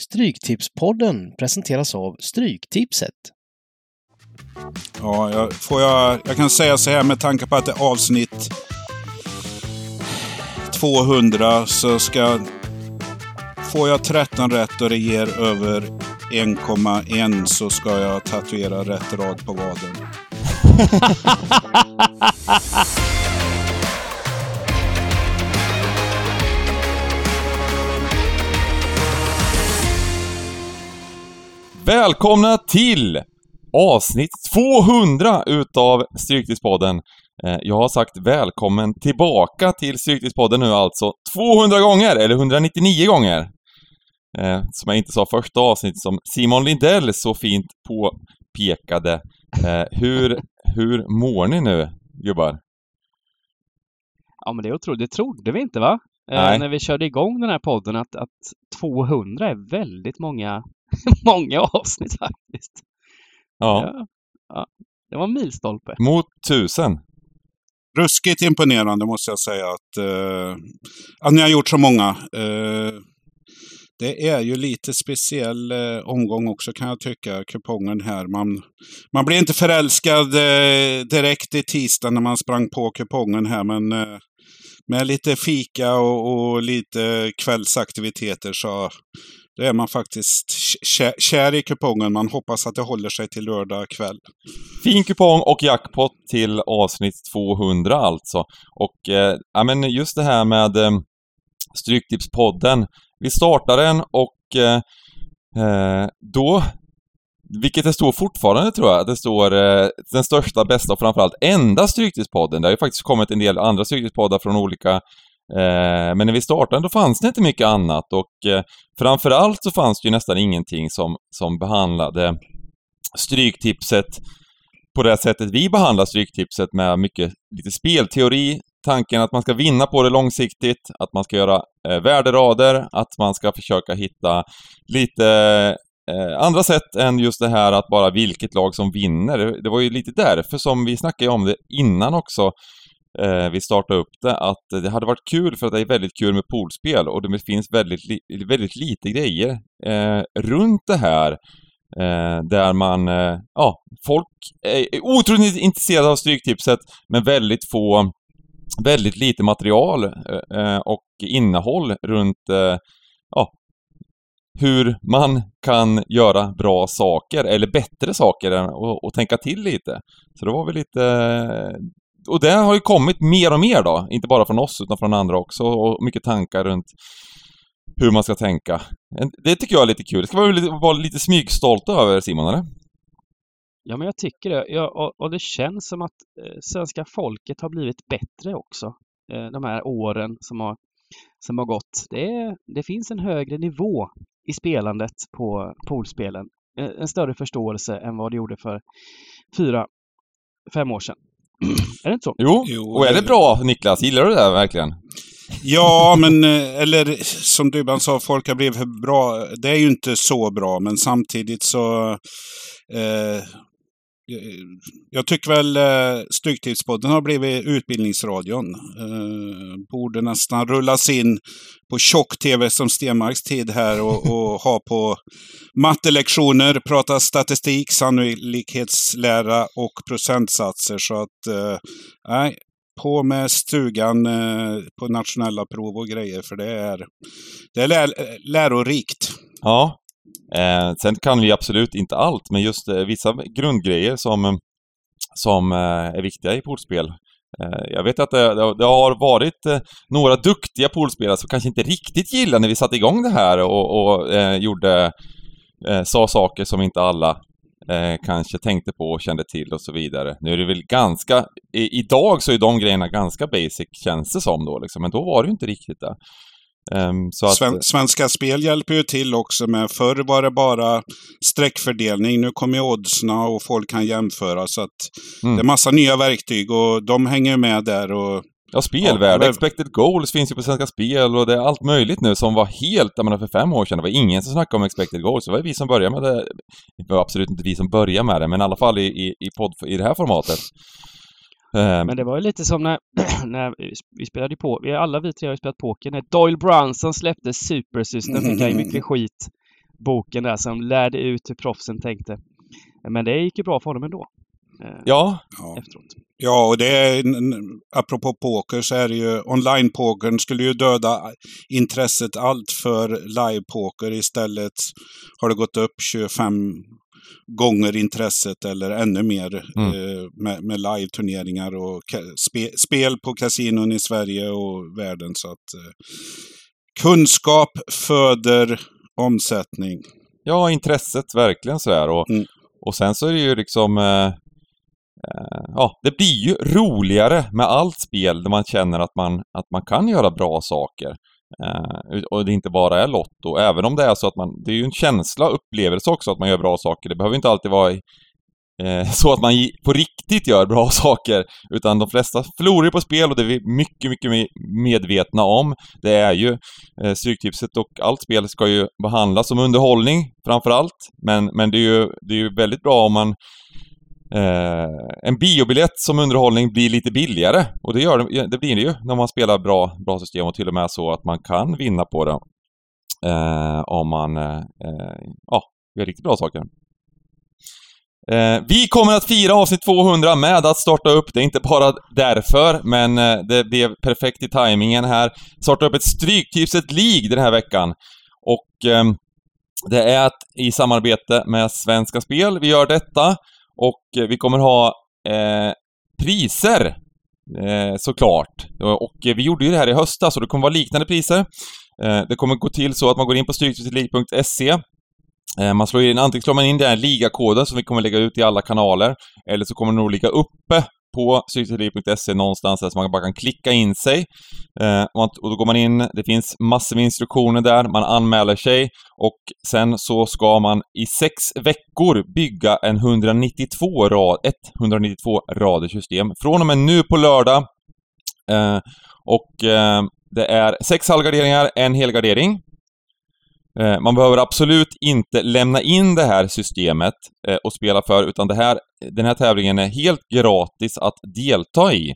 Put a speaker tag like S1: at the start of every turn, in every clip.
S1: Stryktipspodden presenteras av Stryktipset.
S2: Ja, jag, får jag, jag kan säga så här med tanke på att det är avsnitt 200 så ska... Får jag 13 rätt och det ger över 1,1 så ska jag tatuera rätt rad på vaden.
S3: Välkomna till avsnitt 200 utav Stryktipspodden. Eh, Jag har sagt välkommen tillbaka till Stryktipspodden nu alltså 200 gånger, eller 199 gånger. Eh, Som jag inte sa första avsnittet som Simon Lindell så fint påpekade. Eh, Hur, hur mår ni nu, gubbar?
S4: Ja, men det är otroligt. Det trodde vi inte, va?
S3: Nej.
S4: när vi körde igång den här podden att, att 200 är väldigt många, många avsnitt faktiskt.
S3: Ja,
S4: Ja, ja, det var en milstolpe.
S3: mot tusen.
S2: Ruskigt imponerande måste jag säga att, eh, att ni har gjort så många. Eh, det är ju lite speciell eh, omgång också kan jag tycka, kupongen här. Man, man blir inte förälskad eh, direkt i tisdag när man sprang på kupongen här, men eh, med lite fika och, och lite kvällsaktiviteter så då är man faktiskt kär i kupongen. Man hoppas att det håller sig till lördag kväll.
S3: Fin kupong och jackpot till avsnitt 200 alltså. Och eh, ja, men just det här med eh, Stryktipspodden. Vi startar den och eh, eh, då, vilket det står fortfarande tror jag, det står eh, den största, bästa och framförallt enda Stryktipspodden. Det har ju faktiskt kommit en del andra Stryktipspoddar från olika eh, men när vi startade då fanns det inte mycket annat och eh, framförallt så fanns det ju nästan ingenting som, som behandlade Stryktipset på det sättet vi behandlar Stryktipset med mycket lite spelteori, tanken att man ska vinna på det långsiktigt, att man ska göra eh, värderader, att man ska försöka hitta lite eh, andra sätt än just det här att bara vilket lag som vinner. Det, det var ju lite därför som vi snackade om det innan också, eh, vi startade upp det, att det hade varit kul för att det är väldigt kul med poolspel och det finns väldigt, li- väldigt lite grejer eh, runt det här Eh, där man, eh, ja, folk är otroligt intresserade av Stryktipset, men väldigt få, väldigt lite material eh, eh och innehåll runt, eh, ja, hur man kan göra bra saker, eller bättre saker, och, och tänka till lite. Så det var väl lite... Och det har ju kommit mer och mer då, inte bara från oss utan från andra också, och mycket tankar runt hur man ska tänka. Det tycker jag är lite kul. Det ska man väl vara lite smygstolta över, Simon, eller?
S4: Ja, men jag tycker det. Ja, och, och det känns som att eh, svenska folket har blivit bättre också. Eh, de här åren som har, som har gått. Det, är, det finns en högre nivå i spelandet på poolspelen. Eh, en större förståelse än vad det gjorde för fyra, fem år sedan är det inte så?
S3: Jo,
S2: Jo,
S3: och är det bra, Niklas? Gillar du det här verkligen?
S2: Ja, men eh, eller som Dybban sa, folk har blivit bra. Det är ju inte så bra, men samtidigt så... Eh, jag tycker väl eh, Stryktipspodden har blivit Utbildningsradion. Eh, borde nästan rullas in på tjock-tv som Stenmarks tid här och, och ha på mattelektioner, prata statistik, sannolikhetslära och procentsatser. Så att, eh, nej, på med stugan eh, på nationella prov och grejer, för det är, det är lär, lärorikt.
S3: Ja. Eh, sen kan vi absolut inte allt, men just eh, vissa grundgrejer som, eh, som eh, är viktiga i poolspel. Eh, jag vet att det, det, det har varit eh, några duktiga poolspelare som kanske inte riktigt gillade när vi satte igång det här och, och eh, gjorde, eh, sa saker som inte alla eh, kanske tänkte på och kände till och så vidare. Nu är det väl ganska, i, idag så är de grejerna ganska basic känns det som då liksom, men då var det ju inte riktigt det. Ehm, så att,
S2: Sven, Svenska Spel hjälper ju till också med. Förr var det bara streckfördelning. Nu kommer ju oddsna och folk kan jämföra. Så att
S3: Mm.
S2: det är massa nya verktyg och de hänger med där. Och
S3: Ja, spelvärde,
S2: Ja,
S3: expected goals finns ju på Svenska Spel och det är allt möjligt nu som var helt, jag menar för fem år sedan, det var ingen som snackade om expected goals. Det var vi som började med det. Det var absolut inte vi som började med det, men i alla fall i, i, i, podd, i det här formatet. Ehm,
S4: Men det var ju lite som när, när vi- spelade på, vi alla vi tre har ju spelat poker, när Doyle Brunson släppte Super System fick han ju mycket skit boken där som lärde ut hur proffsen tänkte. Men det gick ju bra för honom ändå. eh,
S3: Ja.
S4: Efteråt.
S2: Ja, och det är, apropå poker så är det ju, online-pokern skulle ju döda intresset allt för live-poker. Istället har det gått upp 25 gånger intresset eller ännu mer
S3: Mm.
S2: eh, med, med live-turneringar och spe, spel på kasinon i Sverige och världen. Så att eh, kunskap föder omsättning.
S3: ja intresset verkligen sådär. Och,
S2: Mm.
S3: och sen så är det ju liksom... Eh, eh, ja, det blir ju roligare med allt spel där man känner att man, att man kan göra bra saker. Uh, och det inte bara är Lotto. Även om det är så att man... Det är ju en känsla, upplevelse också att man gör bra saker. Det behöver inte alltid vara i, uh, så att man på riktigt gör bra saker. Utan de flesta förlorar ju på spel och det är vi mycket, mycket medvetna om. Det är ju uh, Stryktipset och allt spel ska ju behandlas som underhållning framför allt. Men, men det är ju det är ju väldigt bra om man Eh, en biobiljett som underhållning blir lite billigare och det, gör det, det blir det ju när man spelar bra, bra system och till och med så att man kan vinna på det. Eh, om man eh, ja, gör riktigt bra saker. Eh, vi kommer att fira avsnitt 200 med att starta upp, det är inte bara därför, men eh, det blev perfekt i tajmingen här. Starta upp ett Stryktipset League den här veckan. Och eh, det är ett, i samarbete med Svenska Spel vi gör detta. Och eh, vi kommer ha eh, priser, eh, såklart. Och eh, vi gjorde ju det här i höstas, så det kommer vara liknande priser. Eh, det kommer gå till så att man går in på stryktipsetleague.se eh, Man slår in, antingen slår man in den här ligakoden som vi kommer lägga ut i alla kanaler, eller så kommer den nog ligga uppe på stryktipsetleague.se någonstans där så man bara kan klicka in sig. Eh, och då går man in, det finns massor med instruktioner där, man anmäler sig och sen så ska man i sex veckor bygga en 192 rad, ett 192 rader system. Från och med nu på lördag. Eh, och eh, det är sex halvgarderingar, en helgardering. Eh, man behöver absolut inte lämna in det här systemet eh, och spela för, utan det här, den här tävlingen är helt gratis att delta i.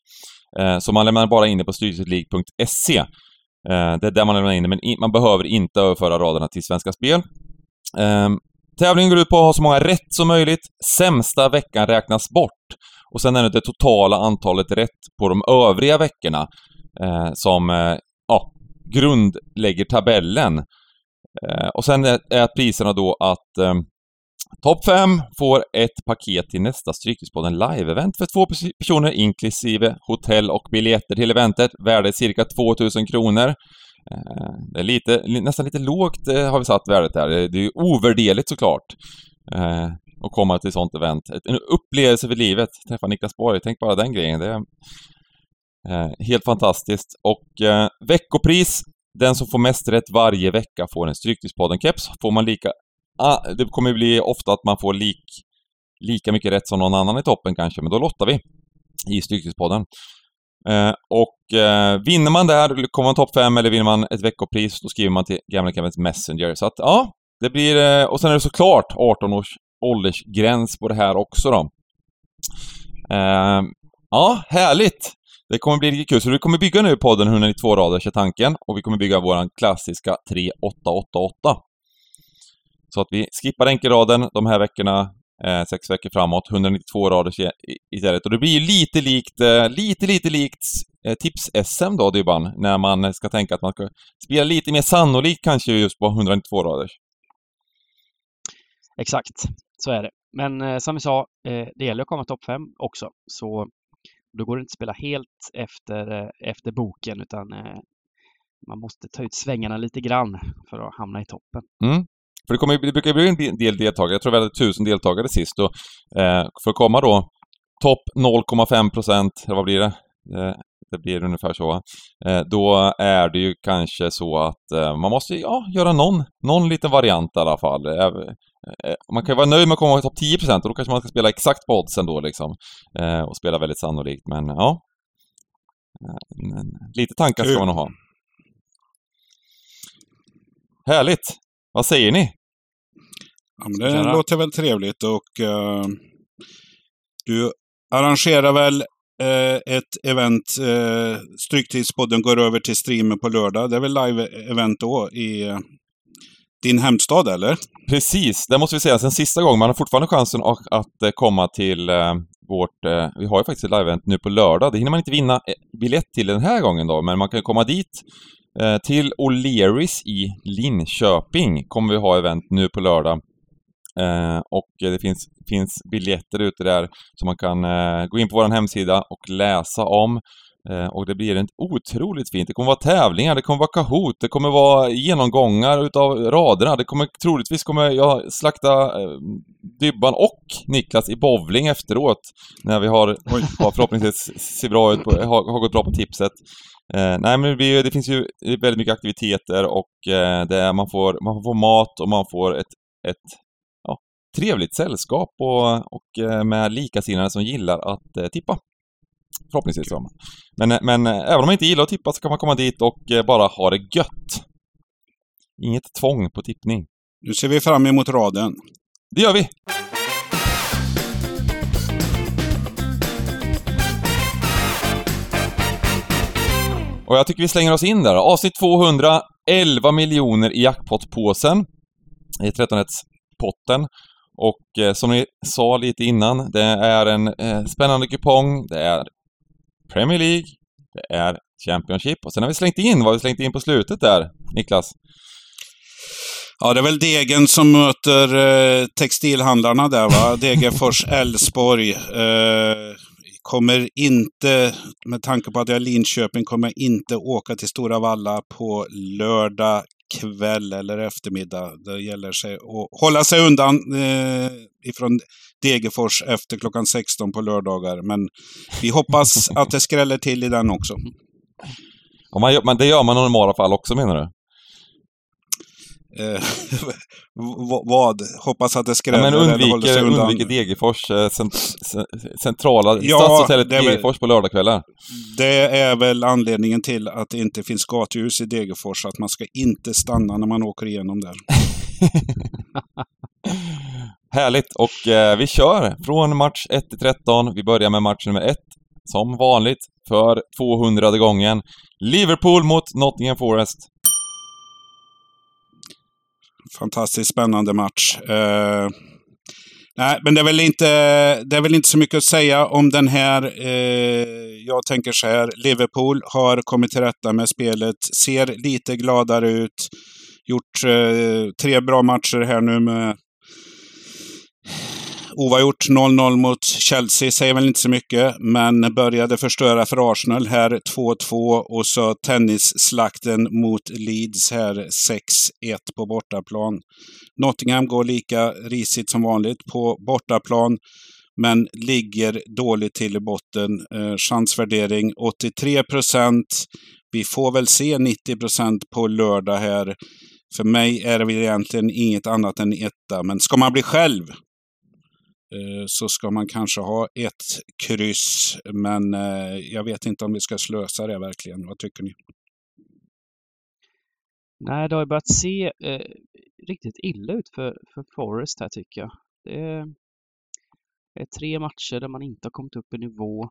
S3: Eh, så man lämnar bara in det på styrelseleague.se. Det är där man lämnar in det, men man behöver inte överföra raderna till Svenska Spel. Ehm, tävlingen går ut på att ha så många rätt som möjligt. Sämsta veckan räknas bort. Och sen är det det totala antalet rätt på de övriga veckorna som ja, grundlägger tabellen. Eh, och sen är, är priserna då att eh, Topp 5 får ett paket till nästa Stryktipspodden live-event för två personer inklusive hotell och biljetter till eventet. Värdet cirka 2000 kronor. Eh, det är lite, nästan lite lågt eh, har vi satt värdet där. Det, är ju ovärderligt såklart. Eh, att komma till ett sånt event. En upplevelse för livet. Träffa Niklas Borg, tänk bara den grejen. Det är helt fantastiskt. Och veckopris den som får mest rätt varje vecka får en Stryktipspodden-keps. Får man lika... Ah, det kommer ju bli ofta att man får lik, lika mycket rätt som någon annan i toppen kanske, men då lottar vi i Stryktipspodden. Eh, och eh, vinner man där, kommer man topp 5 eller vinner man ett veckopris, då skriver man till gamla Kevins Messenger. Så att ja, det blir... Eh, och sen är det såklart 18 års åldersgräns på det här också då. Eh, ja, härligt! Det kommer bli riktigt kul. Så vi kommer bygga nu podden 192 raders är tanken och vi kommer bygga våran klassiska 3888. Så att vi skippar enkelraden de här veckorna, eh, sex veckor framåt, 192 raders istället. Och det blir ju lite likt, eh, lite, lite likt eh, tips-SM då, Dybban, när man ska tänka att man ska spela lite mer sannolikt kanske just på 192 raders.
S4: Exakt, så är det. Men eh, som vi sa, eh, det gäller att komma topp 5 också. Så då går det inte att spela helt efter, eh, efter boken utan eh, man måste ta ut svängarna lite grann för att hamna i toppen.
S3: Mm. För det, kommer, det brukar bli en del- deltagare, jag tror vi hade tusen deltagare sist och eh, för att komma då topp 0,5 procent, eller vad blir det? Eh, det blir ungefär så. Eh, då är det ju kanske så att eh, man måste ja, göra någon, någon liten variant i alla fall. Eh, Eh, man kan ju vara nöjd med att komma i topp 10 procent och då kanske man ska spela exakt på oddsen då liksom. Eh, och spela väldigt sannolikt, men ja. Eh, Lite tankar ska man nog ha. Härligt! Vad säger ni?
S2: Ja, men det
S4: Tjena.
S2: låter väl trevligt och eh, du arrangerar väl eh, ett event, uh, Stryktipspodden går över till streamen på lördag. Det är väl live-event då i din hemstad eller?
S3: Precis, det måste vi säga. Sen sista gången, man har fortfarande chansen att, eh, komma till eh, vårt... Eh, vi har ju faktiskt ett live-event nu på lördag. Det hinner man inte vinna biljett till den här gången då, men man kan komma dit. Till O'Learys i Linköping kommer vi ha event nu på lördag. Eh, och det finns, finns biljetter ute där som man kan eh, gå in på vår hemsida och läsa om. Eh, och det blir en otroligt fint. Det kommer vara tävlingar, det kommer vara Kahoot, det kommer vara genomgångar utav raderna. Det kommer troligtvis kommer jag slakta eh, Dybban och Niklas i bowling efteråt. När vi har, oj, förhoppningsvis ser bra ut, på, har, har gått bra på tipset. Eh, nej men det, blir, det, finns ju väldigt mycket aktiviteter och eh, det är, man, får, man får mat och man får ett, ett ja, trevligt sällskap och, och eh, med likasinnade som gillar att eh, tippa. Förhoppningsvis. Okay. Men, men även om man inte gillar att tippa så kan man komma dit och eh, bara ha det gött. Inget tvång på tippning.
S2: Nu ser vi fram emot raden.
S3: Det gör vi! Och jag tycker vi slänger oss in där. Avsnitt 200, 11 miljoner i jackpotpåsen. I 13-potten. Och eh, som ni sa lite innan, det är en eh, spännande kupong. Det är Premier League, det är Championship och sen har vi slängt in, vad har vi slängt in på slutet där, Niklas?
S2: Ja, det är väl Degen som möter eh, textilhandlarna där va? Degerfors Elfsborg. Eh, kommer inte, med tanke på att jag är Linköping, kommer jag inte åka till Stora Valla på lördag kväll eller eftermiddag. Det gäller sig att hålla sig undan eh, ifrån Degerfors efter klockan 16 på lördagar. Men vi hoppas att det skräller till i den också.
S3: Och man, men det gör man i normala fall också menar du?
S2: Eh, vad? Hoppas att det skräller
S3: ja, men undviker, eller undviker Degerfors, eh, cent, centrala ja, stadshotellet Degerfors på lördagskvällar.
S2: Det är väl anledningen till att det inte finns gatljus i Degerfors, att man ska inte stanna när man åker igenom där.
S3: Härligt och eh, vi kör från match 1 till 13. Vi börjar med match nummer 1 som vanligt för 200 gången. Liverpool mot Nottingham Forest.
S2: Fantastiskt spännande match. Uh, nej, men det är, väl inte, det är väl inte så mycket att säga om den här. Uh, jag tänker så här, Liverpool har kommit till rätta med spelet, ser lite gladare ut. Gjort uh, tre bra matcher här nu med Oavgjort 0-0 mot Chelsea säger väl inte så mycket, men började förstöra för Arsenal här 2-2 och så tennisslakten mot Leeds här 6-1 på bortaplan. Nottingham går lika risigt som vanligt på bortaplan, men ligger dåligt till i botten. Eh, chansvärdering 83 procent. Vi får väl se 90 procent på lördag här. För mig är det väl egentligen inget annat än etta, men ska man bli själv Eh, så ska man kanske ha ett kryss. Men eh, jag vet inte om vi ska slösa det verkligen. Vad tycker ni?
S4: Nej, det har börjat se eh, riktigt illa ut för, för Forest här tycker jag. Det är, det är, tre matcher där man inte har kommit upp i nivå.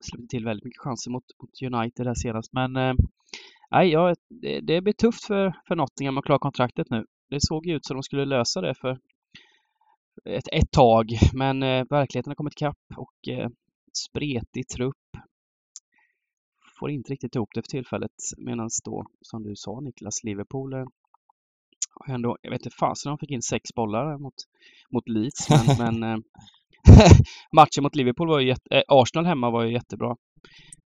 S4: Släppte till väldigt mycket chanser mot, mot United här senast. Men eh, nej, ja, det, det blir tufft för, för Nottingham att klara kontraktet nu. Det såg ju ut som de skulle lösa det för ett, ett tag, men eh, verkligheten har kommit ikapp och eh, spretig trupp. Får inte riktigt ihop det för tillfället medan då, som du sa Niklas, Liverpool eh, ändå, jag vet inte fasen de fick in sex bollar mot, mot Leeds, men, men eh, matchen mot Liverpool var ju jätte, äh, Arsenal hemma var ju jättebra.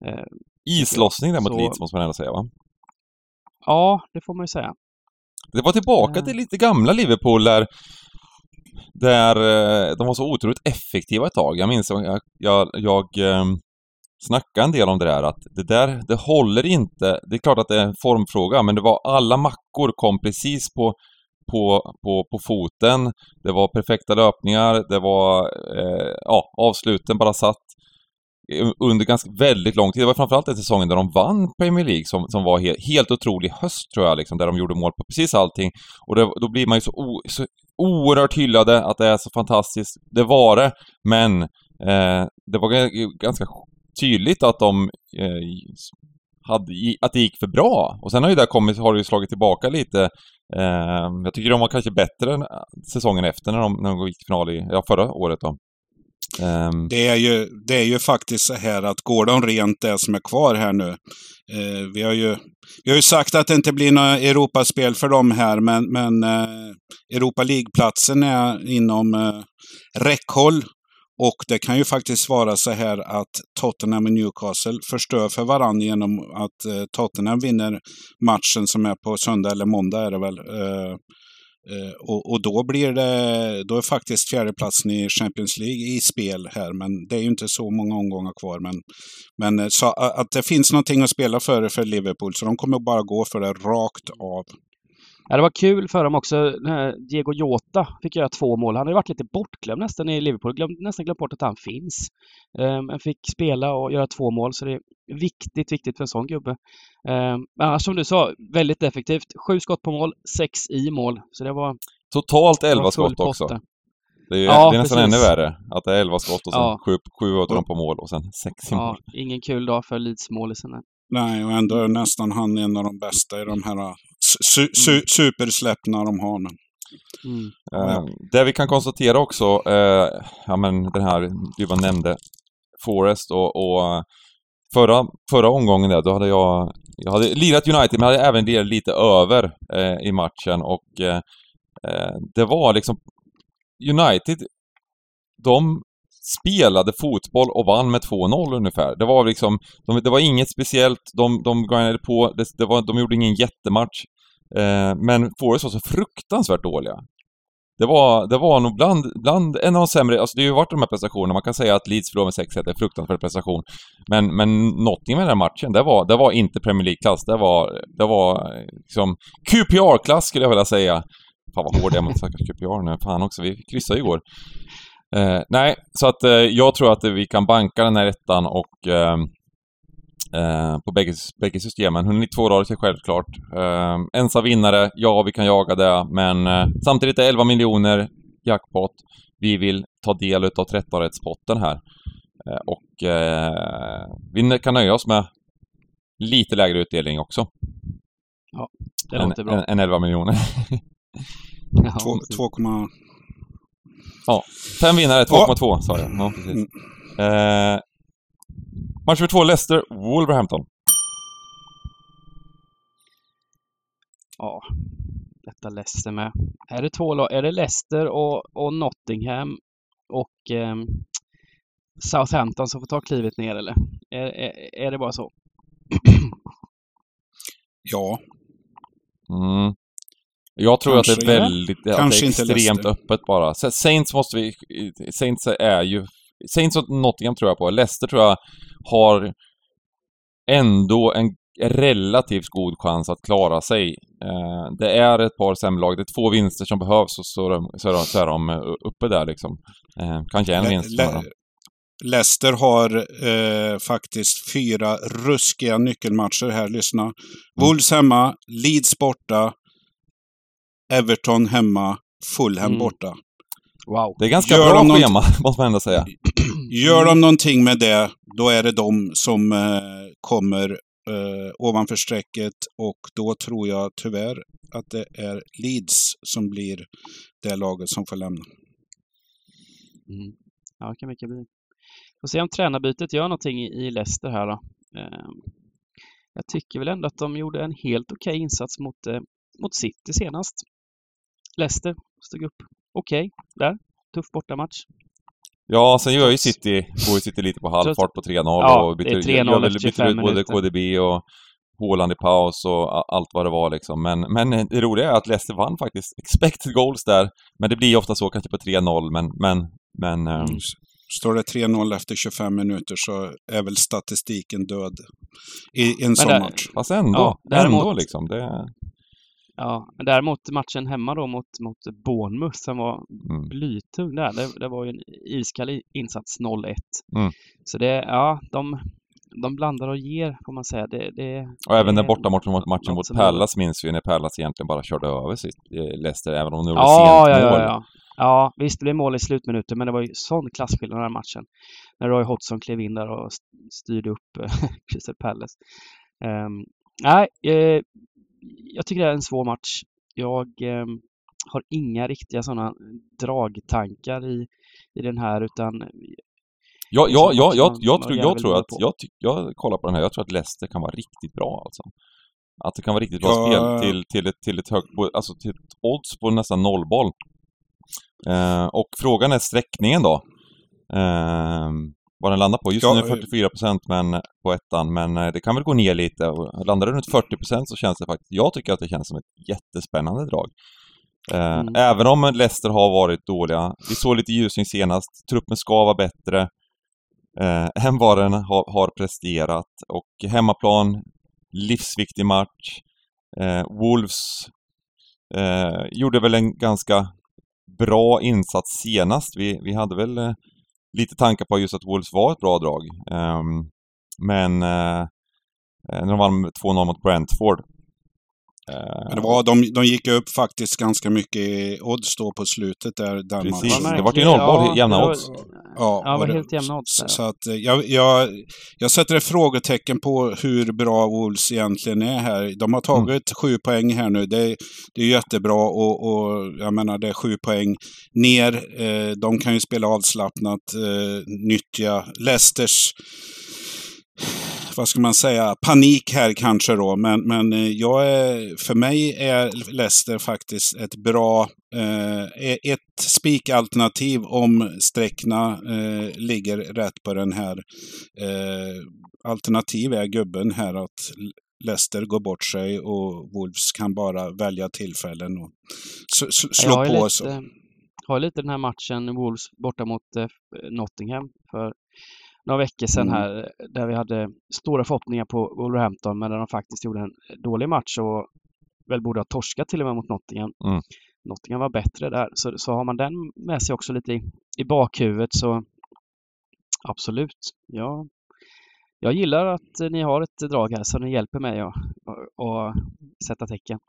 S3: Eh, Islossning där mot så, Leeds måste man ändå säga va?
S4: Ja, det får man ju säga.
S3: Det var tillbaka till lite gamla Liverpool där där eh, de var så otroligt effektiva ett tag. Jag minns jag, jag, jag ehm, snackade en del om det där att det där, det håller inte. Det är klart att det är en formfråga, men det var alla mackor kom precis på på, på, på foten. Det var perfekta löpningar, det var, eh, ja, avsluten bara satt Eh, under ganska väldigt lång tid. Det var framförallt den säsongen där de vann Premier League som, som var helt, helt otrolig höst tror jag, liksom, där de gjorde mål på precis allting. Och det, då blir man ju så, o, så oerhört hyllade att det är så fantastiskt. Det var det, men eh, det var ganska tydligt att de eh, hade, att det gick för bra. Och sen har ju det kommit, har det ju slagit tillbaka lite Eh, jag tycker de var kanske bättre än eh, säsongen efter när de, när de gick till final i, ja förra året då. Um,
S2: det, är ju, det är ju faktiskt så här att går de rent det som är kvar här nu. Eh, vi, har ju, vi har ju sagt att det inte blir några Europaspel för dem här, men, men eh, Europa League-platsen är inom eh, räckhåll. Och det kan ju faktiskt vara så här att Tottenham och Newcastle förstör för varandra genom att eh, Tottenham vinner matchen som är på söndag eller måndag är det väl. Eh, Eh, och, och, då blir det, då är faktiskt fjärdeplatsen i Champions League i spel här, men det är ju inte så många omgångar kvar. Men, men eh, så att det finns någonting att spela för för Liverpool, så de kommer bara gå för det rakt av.
S4: Ja, det var kul för dem också. Diego Jota fick göra två mål. Han har ju varit lite bortglömd nästan i Liverpool. Glöm, nästan glömt bort att han finns. Eh, um, han fick spela och göra två mål, så det viktigt, viktigt för en sån gubbe. Men annars som du sa, väldigt effektivt. Sju skott på mål, sex i mål. Så det var...
S3: Totalt elva skott också. Det är, ja, det är nästan precis. ännu värre. Att det är elva skott och sen ja. sju, sju av dem på mål och sen sex i mål. Ja,
S4: ingen kul dag för Leeds-målisarna.
S2: Nej, och ändå är nästan han en av de bästa i de här su su mm. supersläppna de har nu.
S3: Mm. Uh, det vi kan konstatera också, uh, ja men den här du bara nämnde, Forest och, och förra, förra omgången där, då hade jag, jag hade lirat United men hade även lirat lite över eh, i matchen och eh, eh, det var liksom United, de spelade fotboll och vann med 2-0 ungefär. Det var liksom, de, det var inget speciellt, de, de grindade på, det, det var, de gjorde ingen jättematch. Eh, men Forest var så fruktansvärt dåliga. Det var, det var nog bland, bland en av de sämre, alltså det har ju varit de här prestationerna, man kan säga att Leeds förlorade med 6-1 är en fruktansvärd prestation. Men, men någonting med den här matchen, det var, det var inte Premier League-klass, det var, det var liksom QPR-klass skulle jag vilja säga. Fan vad hård jag är mot stackars QPR nu, fan också, vi kryssade ju igår. Eh, nej, så att eh, jag tror att vi kan banka den här ettan och eh, eh på bägge, bägge systemen. 192 rader är självklart. Eh, ensam vinnare, ja vi kan jaga det, men eh, samtidigt är 11 miljoner jackpot. Vi vill ta del utav 13-rättspotten här. Eh, och eh, vi kan nöja oss med lite lägre utdelning också.
S4: Ja, det låter bra.
S3: Än, än 11 miljoner.
S2: 2,...
S3: Ja, fem vinnare, 2,2 ja. sa jag. Ja, precis. Mm. Eh, match nummer två, Leicester, Wolverhampton.
S4: Ja, detta Leicester med. Är det två lag? Är det Leicester och, och Nottingham och eh, Southampton som får ta klivet ner eller? Är, är, är det bara så?
S2: ja.
S3: Mm. Jag tror kanske, att det är väldigt, ja. det är extremt öppet bara. Saints måste vi, Saints är ju, Saints och Nottingham tror jag på. Leicester tror jag har ändå en relativt god chans att klara sig. Eh, det är ett par sämre. Det är två vinster som behövs och så, är de, så, är de, så är de uppe där liksom. Eh, kanske en Le vinst
S2: Le Leicester har eh, faktiskt fyra ruskiga nyckelmatcher här, lyssna. Mm. Wolves hemma, Leeds borta, Everton hemma, Fulham mm. borta.
S3: Wow. Det är ganska gör bra schema, måste man ändå säga.
S2: Gör de någonting med det, då är det de som eh, kommer eh, ovanför strecket och då tror jag tyvärr att det är Leeds som blir det laget som får lämna.
S4: Mm. Ja, det kan mycket bli. Får se om tränarbytet gör någonting i Leicester här då. Eh, jag tycker väl ändå att de gjorde en helt okej okay insats mot, eh, mot City senast. Leicester stod upp okej okay, där. Tuff bortamatch.
S3: Ja, sen gör ju City, går ju City lite på halvfart på 3-0
S4: ja, och byter, det är 3-0 efter 25
S3: ut både KDB och Håland i paus och allt vad det var liksom. Men, men det roliga är att Leicester vann faktiskt expected goals där. Men det blir ofta så kanske på 3-0, men, men, men mm. um...
S2: Står det 3-0 efter 25 minuter så är väl statistiken död i en sån match.
S3: Fast ändå, ja, däremot, ändå liksom. Det...
S4: Ja, men däremot matchen hemma då mot, mot Bournemouth som var mm. blytung där. Det, det var ju en iskall insats 0-1. Mm. Så det, ja, de, de blandar och ger får man säga. Det, det,
S3: och även den borta matchen mot, matchen mot Pallas minns vi när Pallas egentligen bara körde över sitt eh, Leicester, även om de gjorde
S4: ja,
S3: sent
S4: ja, mål. Ja, ja. ja, visst det blev mål i slutminuten, men det var ju sån klasskillnad den här matchen. När Roy Hodgson klev in där och styrde upp eh, Crystal Palace. Um, nej, eh, jag tycker det är en svår match. jag eh, har inga riktiga sådana dragtankar i, i den här utan
S3: Ja, ja, ja, jag, jag, tror, jag tror att, jag, ty- jag kollar på den här, jag tror att Leicester kan vara riktigt bra alltså. Att det kan vara riktigt bra
S2: Ja.
S3: spel till, till, ett, till ett högt, alltså till ett odds på nästan nollboll. Eh, och frågan är sträckningen då. Eh, vad den landar på. Just
S2: Ja,
S3: nu
S2: eh.
S3: är 44% men, på ettan, men eh, det kan väl gå ner lite. Och landar det runt 40% så känns det faktiskt, jag tycker att det känns som ett jättespännande drag. Eh,
S4: Mm.
S3: Även om Leicester har varit dåliga. Vi såg lite ljusning senast. Truppen ska vara bättre eh, än vad den har, har presterat. Och hemmaplan, livsviktig match. Eh, Wolves eh, gjorde väl en ganska bra insats senast. Vi, vi hade väl eh, lite tankar på just att Wolves var ett bra drag. Ehm, men eh, när de vann med 2-0 mot Brentford.
S2: Men det var, de, de gick upp faktiskt ganska mycket i odds då på slutet där. där
S3: Precis. det vart ju nollboll,
S4: Ja,
S3: jämna
S4: det var-
S3: odds.
S2: Ja,
S4: Ja, var
S2: det-
S4: helt jämna odds
S2: Så, så att eh, jag, jag, jag sätter ett frågetecken på hur bra Wolves egentligen är här. De har tagit sju poäng här nu. Det, det är jättebra och, och jag menar det är sju poäng ner. Eh, de kan ju spela avslappnat, eh, nyttja Leicesters vad ska man säga, panik här kanske då. Men, men eh, jag är, för mig är Leicester faktiskt ett bra, eh, ett spikalternativ om sträckna eh, ligger rätt på den här. Eh, alternativ är gubben här att Leicester går bort sig och Wolves kan bara välja tillfällen och
S4: Jag
S2: slå
S4: har
S2: på.
S4: lite,
S2: Så.
S4: har ju lite den här matchen Wolves borta mot eh, Nottingham för några veckor sedan
S2: Mm.
S4: här där vi hade stora förhoppningar på Wolverhampton men där de faktiskt gjorde en dålig match och väl borde ha torskat till och med mot Nottingham.
S3: Mm.
S4: Nottingham var bättre där så, så har man den med sig också lite i, i bakhuvudet så absolut. Ja, jag gillar att eh, ni har ett drag här så ni hjälper mig att, sätta tecken.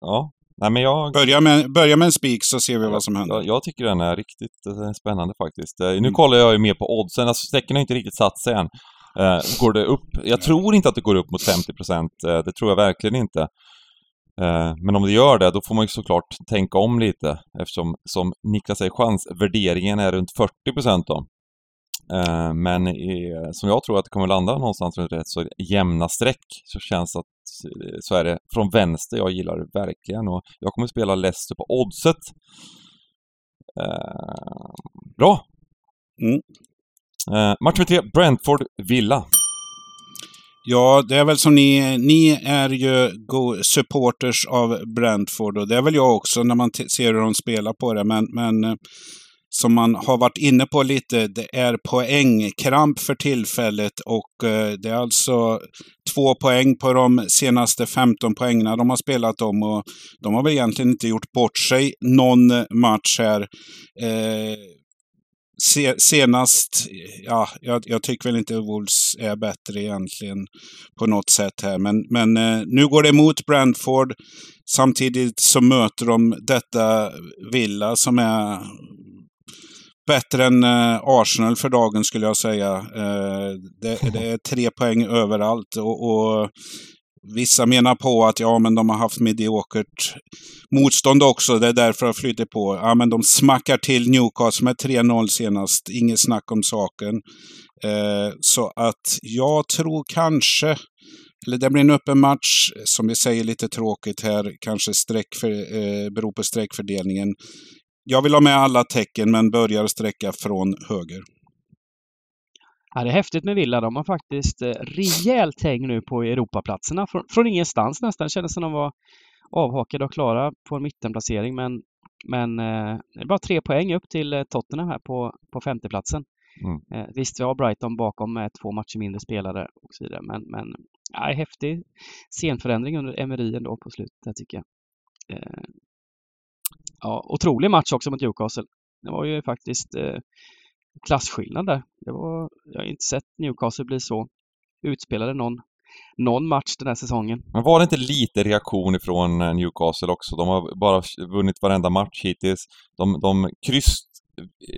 S3: Ja, nej men jag...
S2: Börja med, börja med en spik så ser vi vad som händer.
S3: Jag, jag tycker den är riktigt eh, spännande faktiskt. Eh, Nu
S2: Mm.
S3: kollar jag ju mer på oddsen, alltså strecken har inte riktigt satt sig än. Eh, går det upp? Jag tror inte att det går upp mot 50 procent. Eh, det tror jag verkligen inte. Eh, men om det gör det, då får man ju såklart tänka om lite eftersom som Niklas säger, chansvärderingen är runt 40 procent då. Eh, men i, som jag tror att det kommer landa någonstans runt rätt så jämna streck så känns att eh, så är det från vänster. Jag gillar det verkligen och jag kommer spela Leicester på oddset. Eh, bra!
S2: Mm.
S3: Eh, match nummer tre, Brentford-Villa.
S2: Ja, det är väl som ni, ni är ju supporters av Brentford och det är väl jag också när man ser hur de spelar på det. Men, men som man har varit inne på lite, det är poängkramp för tillfället och eh, det är alltså två poäng på de senaste 15 poängerna de har spelat om och de har väl egentligen inte gjort bort sig någon match här. Eh, se, senast, ja, jag, jag tycker väl inte Wolves är bättre egentligen på något sätt här. Men, men eh, nu går det emot Brentford. Samtidigt så möter de detta Villa som är bättre än eh, Arsenal för dagen skulle jag säga. Eh, det, det är tre poäng överallt och, och Vissa menar på att ja, men de har haft mediokert motstånd också. Det är därför har flyttat på. Ja, men de smackar till Newcastle med 3-0 senast. Inget snack om saken. Eh, så att jag tror kanske, eller det blir en öppen match, som vi säger lite tråkigt här, kanske streck för, eh, beror på streckfördelningen. Jag vill ha med alla tecken men börjar sträcka från höger.
S4: Ja, det är häftigt med Villa. De har faktiskt eh, rejält häng nu på Europaplatserna. Från, från ingenstans nästan. Det kändes som de var avhakade och klara på en mittenplacering. Men, men eh, det är bara tre poäng upp till eh, Tottenham här på, på femteplatsen.
S3: Mm.
S4: Visst, vi har Brighton bakom med två matcher mindre spelare och så vidare. Men, men ja, häftig scenförändring under Emery ändå på slutet, tycker jag. Ja, otrolig match också mot Newcastle. Det var ju faktiskt eh, klasskillnad där. Det var, jag har inte sett Newcastle bli så utspelade någon, någon match den här säsongen.
S3: Men var det inte lite reaktion ifrån eh, Newcastle också? De har bara vunnit varenda match hittills. De, de kryss...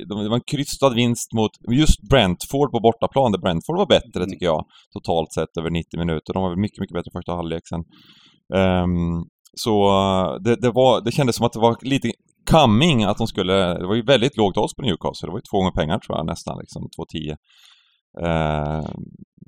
S3: De, det var en krystad vinst mot just Brentford på bortaplan, där Brentford var bättre
S2: Mm.
S3: tycker jag. Totalt sett över 90 minuter. De var mycket, mycket bättre första halvlek sen. Ehm, så eh, det, det, var, det kändes som att det var lite coming att de skulle... Det var ju väldigt lågt odds på Newcastle. Det var ju två gånger pengar tror jag nästan, liksom 2,10. Eh,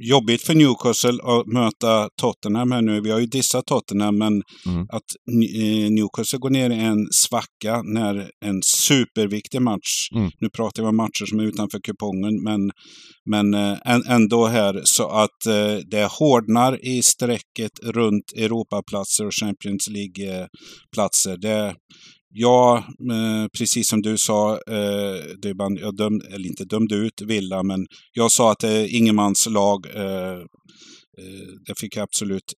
S2: Jobbigt för Newcastle att möta Tottenham här nu. Vi har ju dissat Tottenham, men
S3: Mm.
S2: att eh, Newcastle går ner i en svacka när en superviktig match,
S3: Mm.
S2: nu pratar vi om matcher som är utanför kupongen, men, men eh, än- ändå här så att eh, det hårdnar i strecket runt Europaplatser och Champions League-platser. Det, Ja, eh, precis som du sa, eh, Dybban, jag döm, eller inte dömde ut Villa, men jag sa att det är ingenmanslag. lag. Eh, det fick jag absolut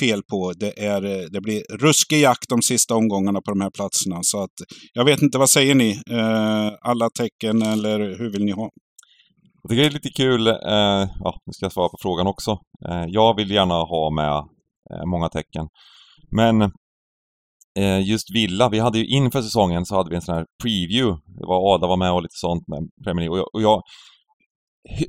S2: fel på. Det, är, det blir ruskig jakt de sista omgångarna på de här platserna. Så att, jag vet inte, vad säger ni? Alla tecken eller hur vill ni ha?
S3: Jag tycker det är lite kul, ja, nu ska jag svara på frågan också. Jag vill gärna ha med många tecken. Men Eh, just Villa, vi hade ju inför säsongen så hade vi en sån här preview. Det var Ada var med och lite sånt med Premier League. Och jag, och jag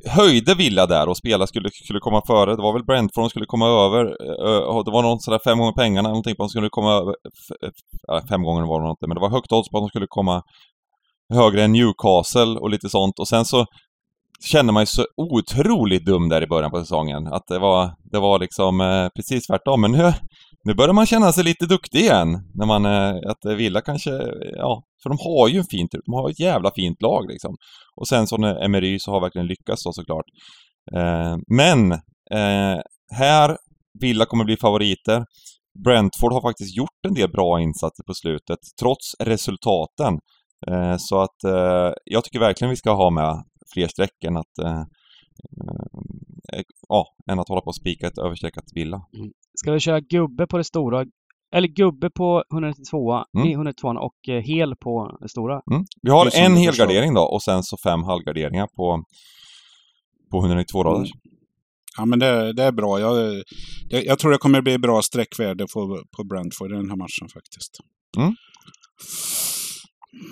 S3: höjde Villa där och spela skulle, skulle komma före. Det var väl Brentford som skulle komma över. Eh, eh, det var någon sådär fem gånger pengarna, någonting på att de skulle komma över. fem gånger var det nog inte, men det var högt odds på att de skulle komma högre än Newcastle och lite sånt. Och sen så kände man ju så otroligt dum där i början på säsongen. Att det var, det var liksom eh, precis tvärtom. Men nu, nu börjar man känna sig lite duktig igen. När man, eh, att eh, Villa kanske, ja, för de har ju en fin trupp. De har ett jävla fint lag liksom. Och sen så när Emery så har verkligen lyckats då såklart. Eh, men, eh, här, Villa kommer bli favoriter. Brentford har faktiskt gjort en del bra insatser på slutet, trots resultaten. Eh, så att eh, jag tycker verkligen vi ska ha med fler streck än att, eh, ja, än att hålla på och spika ett överstreckat villa.
S4: Ska vi köra gubbe på det stora? Eller gubbe på 192
S3: Mm.
S4: mm. 192 och eh, hel på det stora?
S3: Mm. Vi har en helgardering då och sen så fem halvgarderingar på, på 192
S2: Mm.
S3: raders.
S2: Ja, men det, det är bra. Jag, det, jag tror det kommer bli bra sträckvärde på, på Brentford i den här matchen faktiskt.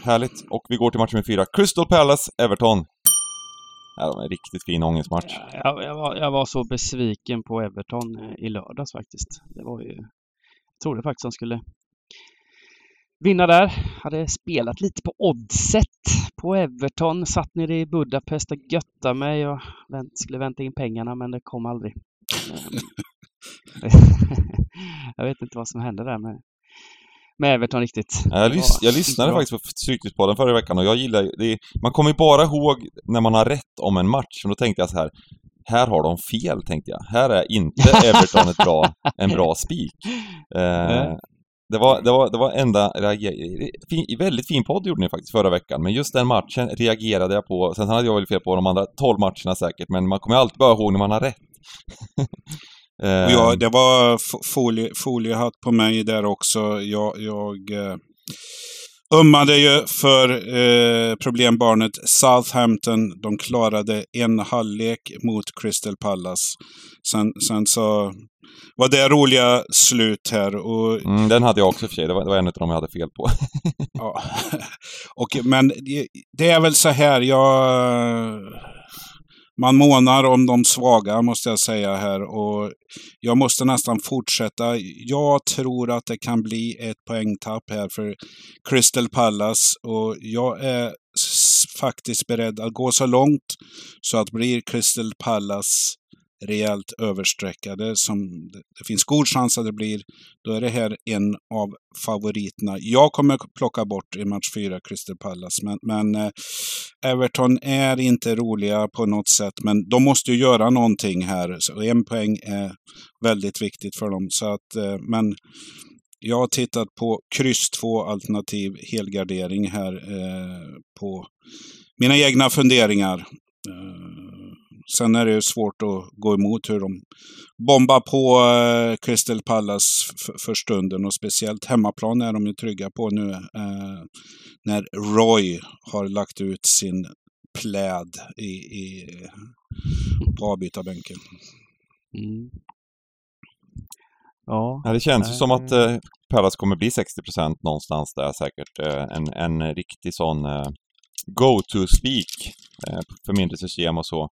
S3: Härligt. Och vi går till match nummer fyra. Crystal Palace, Everton. Ja, det var en riktigt fin ångestmatch.
S4: Jag, jag, var, jag var så besviken på Everton eh, i lördags faktiskt. Det var ju... Jag trodde faktiskt de skulle vinna där. Hade spelat lite på oddset på Everton. Satt nere i Budapest och götta mig och vänt, skulle vänta in pengarna men det kom aldrig. Eh, jag vet inte vad som hände där men med Everton riktigt.
S3: Ja, Jag, lys jag lyssnade
S4: bra.
S3: faktiskt på Stryktipspodden förra veckan och jag gillar det. är- Man kommer ju bara ihåg när man har rätt om en match. Och då tänkte jag så här. Här har de fel, tänkte jag. Här är inte Everton ett bra, en bra spik. Eh, det, var, det, var, det var enda fin, väldigt fin podd gjorde ni faktiskt förra veckan, men just den matchen reagerade jag på. Sen hade jag väl fel på de andra 12 matcherna säkert, men man kommer alltid bara ihåg när man har rätt.
S2: Och ja, det var fo- folie, foliehatt på mig där också. Jag, jag eh, ömmade ju för eh, problembarnet Southampton. De klarade en halvlek mot Crystal Palace. Sen, sen så var det roliga slut här. Och
S3: Mm, den hade jag också för sig. Det var, det var en av dem jag hade fel på.
S2: Ja. och, men det- det är väl så här, jag... Man månar om de svaga, måste jag säga här. Och jag måste nästan fortsätta. Jag tror att det kan bli ett poängtapp här för Crystal Palace. Och jag är faktiskt beredd att gå så långt så att blir Crystal Palace rejält överstreckade, som det finns god chans att det blir, då är det här en av favoriterna. Jag kommer plocka bort i match 4, Crystal Palace, men, men eh, Everton är inte roliga på något sätt, men de måste ju göra någonting här. Så en poäng är väldigt viktigt för dem. Så att, eh, men jag har tittat på kryss 2 alternativ helgardering här eh, på mina egna funderingar. Eh, sen är det ju svårt att gå emot hur de bombar på eh, Crystal Palace för stunden och speciellt hemmaplan är de ju trygga på nu eh, när Roy har lagt ut sin pläd i, i, på avbytarbänken.
S4: Mm. Ja,
S3: Ja, det känns ju som att eh, Palace kommer bli 60% någonstans där säkert. Eh, en, en riktig sån eh, go-to-speak eh, för mindre system och så.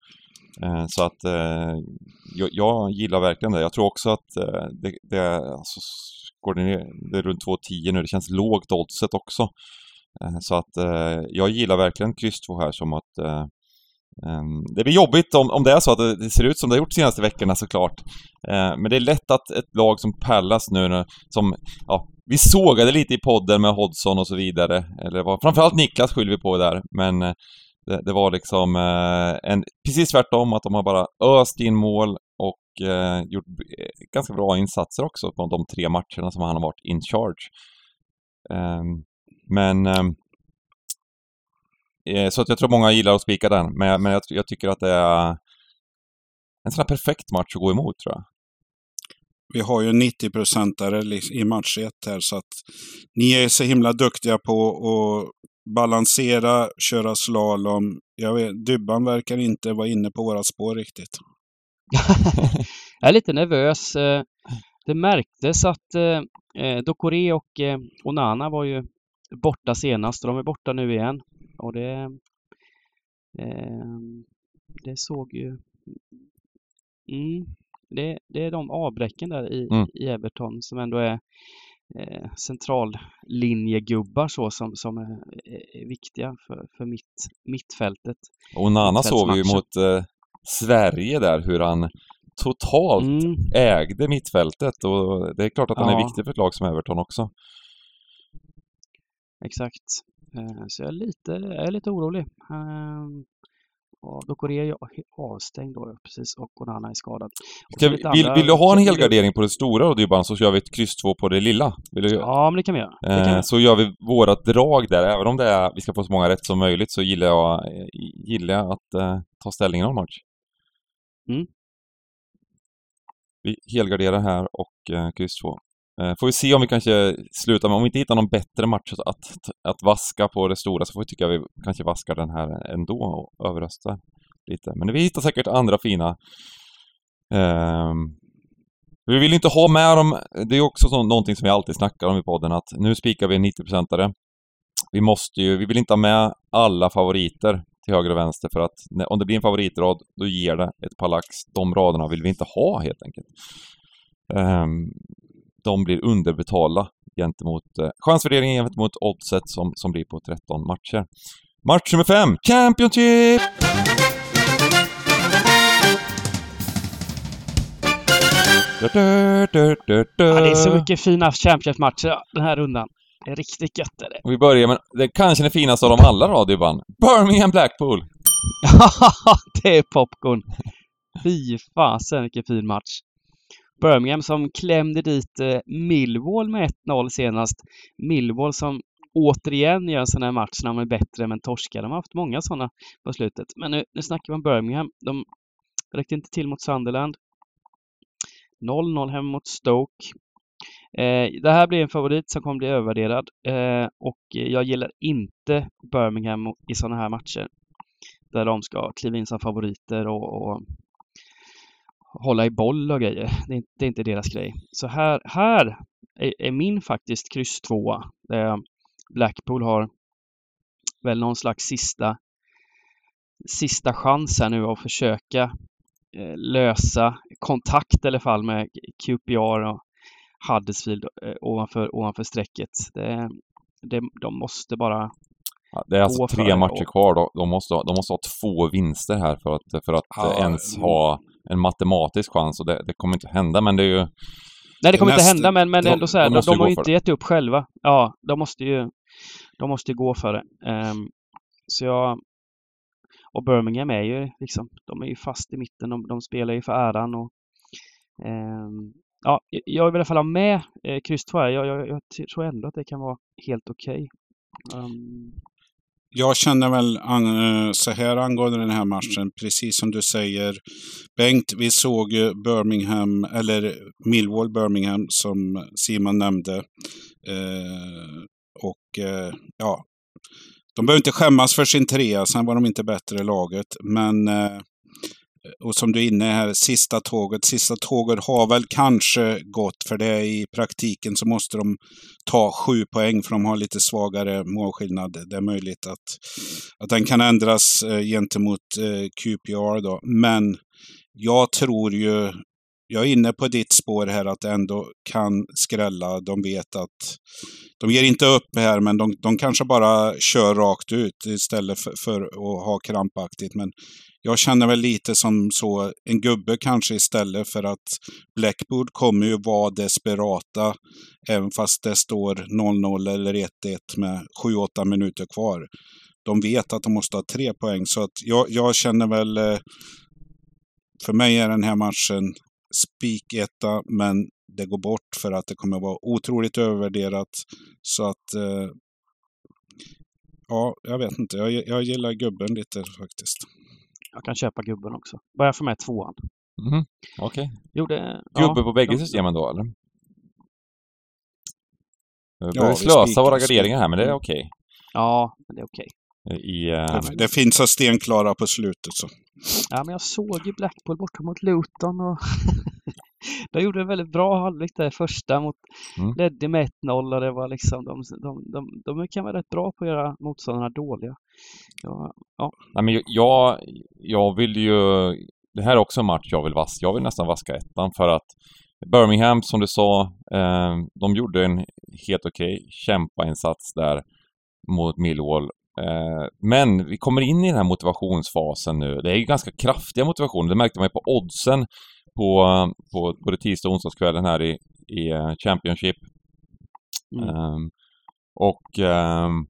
S3: Eh, så att eh, jag, jag gillar verkligen det. Jag tror också att eh, det, det alltså, går det ner, det är runt 2,10 nu. Det känns lågt oddset också. Eh, så att eh, jag gillar verkligen kryss 2 här som att eh, ehm, det blir jobbigt om, om det är så att det, ser ut som det har gjort de senaste veckorna såklart. Eh, men det är lätt att ett lag som Pallas nu, som, ja, vi sågade lite i podden med Hodgson och så vidare. Eller var, framförallt Niklas skyller vi på där, men eh, det, det, var liksom eh, en, precis tvärtom, att de har bara öst in mål och eh, gjort eh, ganska bra insatser också på de tre matcherna som han har varit in charge. Eh, men ehm, eh, så att jag tror många gillar att spika den, men, men jag, jag, tycker att det är en sån här perfekt match att gå emot tror jag.
S2: Vi har ju 90-procentare i match 1 här, så att ni är så himla duktiga på att balansera, köra slalom. Jag vet, Dybban verkar inte vara inne på våra spår riktigt.
S4: jag är lite nervös. Eh, det märktes att eh, eh, Dokore och Onana var ju borta senast och de är borta nu igen. Och det, det såg ju... Mm, det, det är de avbräcken där i, mm. i Everton som ändå är eh, centrallinjegubbar så som, som är, är viktiga för, för mitt, mittfältet.
S3: Och Nana såg vi ju mot eh, Sverige där hur han totalt mm. ägde mittfältet och det är klart att han ja. är viktig för ett lag som Everton också.
S4: Exakt. Eh, så jag är lite, jag är lite orolig. Ehm, och Dokore är avstängd då precis och Onana är skadad.
S3: Ska, vill, andra... vill, du ha en helgardering på det stora då Dybban så kör vi ett kryss 2 på det lilla? Du...
S4: Ja, men det kan vi göra. Eh,
S3: kan vi. Så gör vi våra drag där. Även om det är, vi ska få så många rätt som möjligt så gillar jag, gillar jag att eh, ta ställning i någon match. Mm. Vi helgarderar här och eh, kryss 2. Eh, får vi se om vi kanske slutar med, om vi inte hittar någon bättre match att, att vaska på det stora så får vi tycka att vi kanske vaskar den här ändå och överröstar lite. Men vi hittar säkert andra fina. eh, vi vill inte ha med dem, det är också så, någonting som vi alltid snackar om i podden att nu spikar vi en 90-procentare. Vi måste ju, vi vill inte ha med alla favoriter till höger och vänster för att om det blir en favoritrad då ger det ett par lax. De raderna vill vi inte ha helt enkelt. Um, de blir underbetalda gentemot eh, chansvärderingen gentemot oddset som, som blir på 13 matcher. Match nummer 5, Championship!
S4: Ja, det är så mycket fina Championship-matcher den här rundan. Det är riktigt gött är det.
S3: Och vi börjar med det kanske den finaste av dem alla då, Dybban. Birmingham Blackpool!
S4: Ja, det är popcorn! Fy fasen vilken fin match. Birmingham som klämde dit eh, Millwall med 1-0 senast. Millwall som återigen gör en sån här match när de är bättre men torskar. De har haft många sådana på slutet. Men nu, nu snackar vi om Birmingham. De räckte inte till mot Sunderland. 0-0 hemma mot Stoke. Eh, det här blir en favorit som kommer bli övervärderad eh, och jag gillar inte Birmingham i sådana här matcher där de ska kliva in som favoriter och, och hålla i boll och grejer. Det är, det är inte deras grej. Så här, här är, är min faktiskt kryss 2 eh, Blackpool har väl någon slags sista sista chans här nu att försöka eh, lösa kontakt i alla fall med QPR och Huddersfield eh, ovanför, ovanför strecket. Det, det, de måste bara
S3: Ja, det är alltså tre matcher kvar. Då. De, måste, de måste ha två vinster här för att, för att ja, ens ha en matematisk chans och det, det, kommer inte hända men det är ju...
S4: Nej det kommer inte hända men, men de, ändå så här, de, de har ju inte gett upp själva. Ja, de måste ju de måste ju gå för det. Um, så jag... Och Birmingham är ju liksom, de är ju fast i mitten, de, de spelar ju för äran och um, Ja, jag vill i alla fall ha med eh, kryss 2 jag, jag, jag, tror ändå att det kan vara helt okej. Okay. Um,
S2: jag känner väl an, eh, så här angående den här matchen, precis som du säger. Bengt, vi såg Birmingham, eller Millwall Birmingham som Simon nämnde. Eh, och eh, ja, de behöver inte skämmas för sin trea, sen var de inte bättre laget. Men eh, och som du är inne här, sista tåget. Sista tåget har väl kanske gått, för det är i praktiken så måste de ta sju poäng för de har lite svagare målskillnad. Det är möjligt att, att den kan ändras eh, gentemot eh, QPR då. Men jag tror ju jag är inne på ditt spår här att det ändå kan skrälla. De vet att de ger inte upp här, men de, de kanske bara kör rakt ut istället för, för att ha krampaktigt. Men jag känner väl lite som så, en gubbe kanske istället för att Blackboard kommer ju vara desperata även fast det står 0-0 eller 1-1 med 7-8 minuter kvar. De vet att de måste ha tre poäng så att jag, jag känner väl eh, för mig är den här matchen spiketta, men det går bort för att det kommer vara otroligt övervärderat. Så att eh, Ja, jag vet inte. Jag, jag gillar gubben lite faktiskt.
S4: Jag kan köpa gubben också. Börjar få med tvåan.
S3: Mhm, Okej.
S4: Gjorde,
S3: Gubbe
S4: ja,
S3: på bägge
S4: de-
S3: systemen då, eller? Vi
S2: Ja,
S3: börjar
S2: vi
S3: slösa våra garderingar här, men det är
S2: Mm.
S3: okej.
S4: Ja, men det är okej.
S3: I, eh,
S2: Det, det finns så stenklara på slutet så.
S4: Ja, men jag såg ju Blackpool borta mot Luton och de gjorde en väldigt bra halvlek där första mot
S3: Mm.
S4: ledde med 1-0 och det var liksom de, de, de, de kan vara rätt bra på att göra motståndarna dåliga. Ja,
S3: nej, men jag, jag vill ju... Det här är också en match jag vill vaska. Jag vill nästan vaska ettan för att Birmingham, som du sa, eh, de gjorde en helt okej kämpainsats där mot Millwall. Eh, men vi kommer in i den här motivationsfasen nu. Det är ju ganska kraftiga motivationer. Det märkte man ju på oddsen på, på både tisdag och onsdagskvällen här i, i eh, Championship.
S4: mm.
S3: Ehm, och ehm,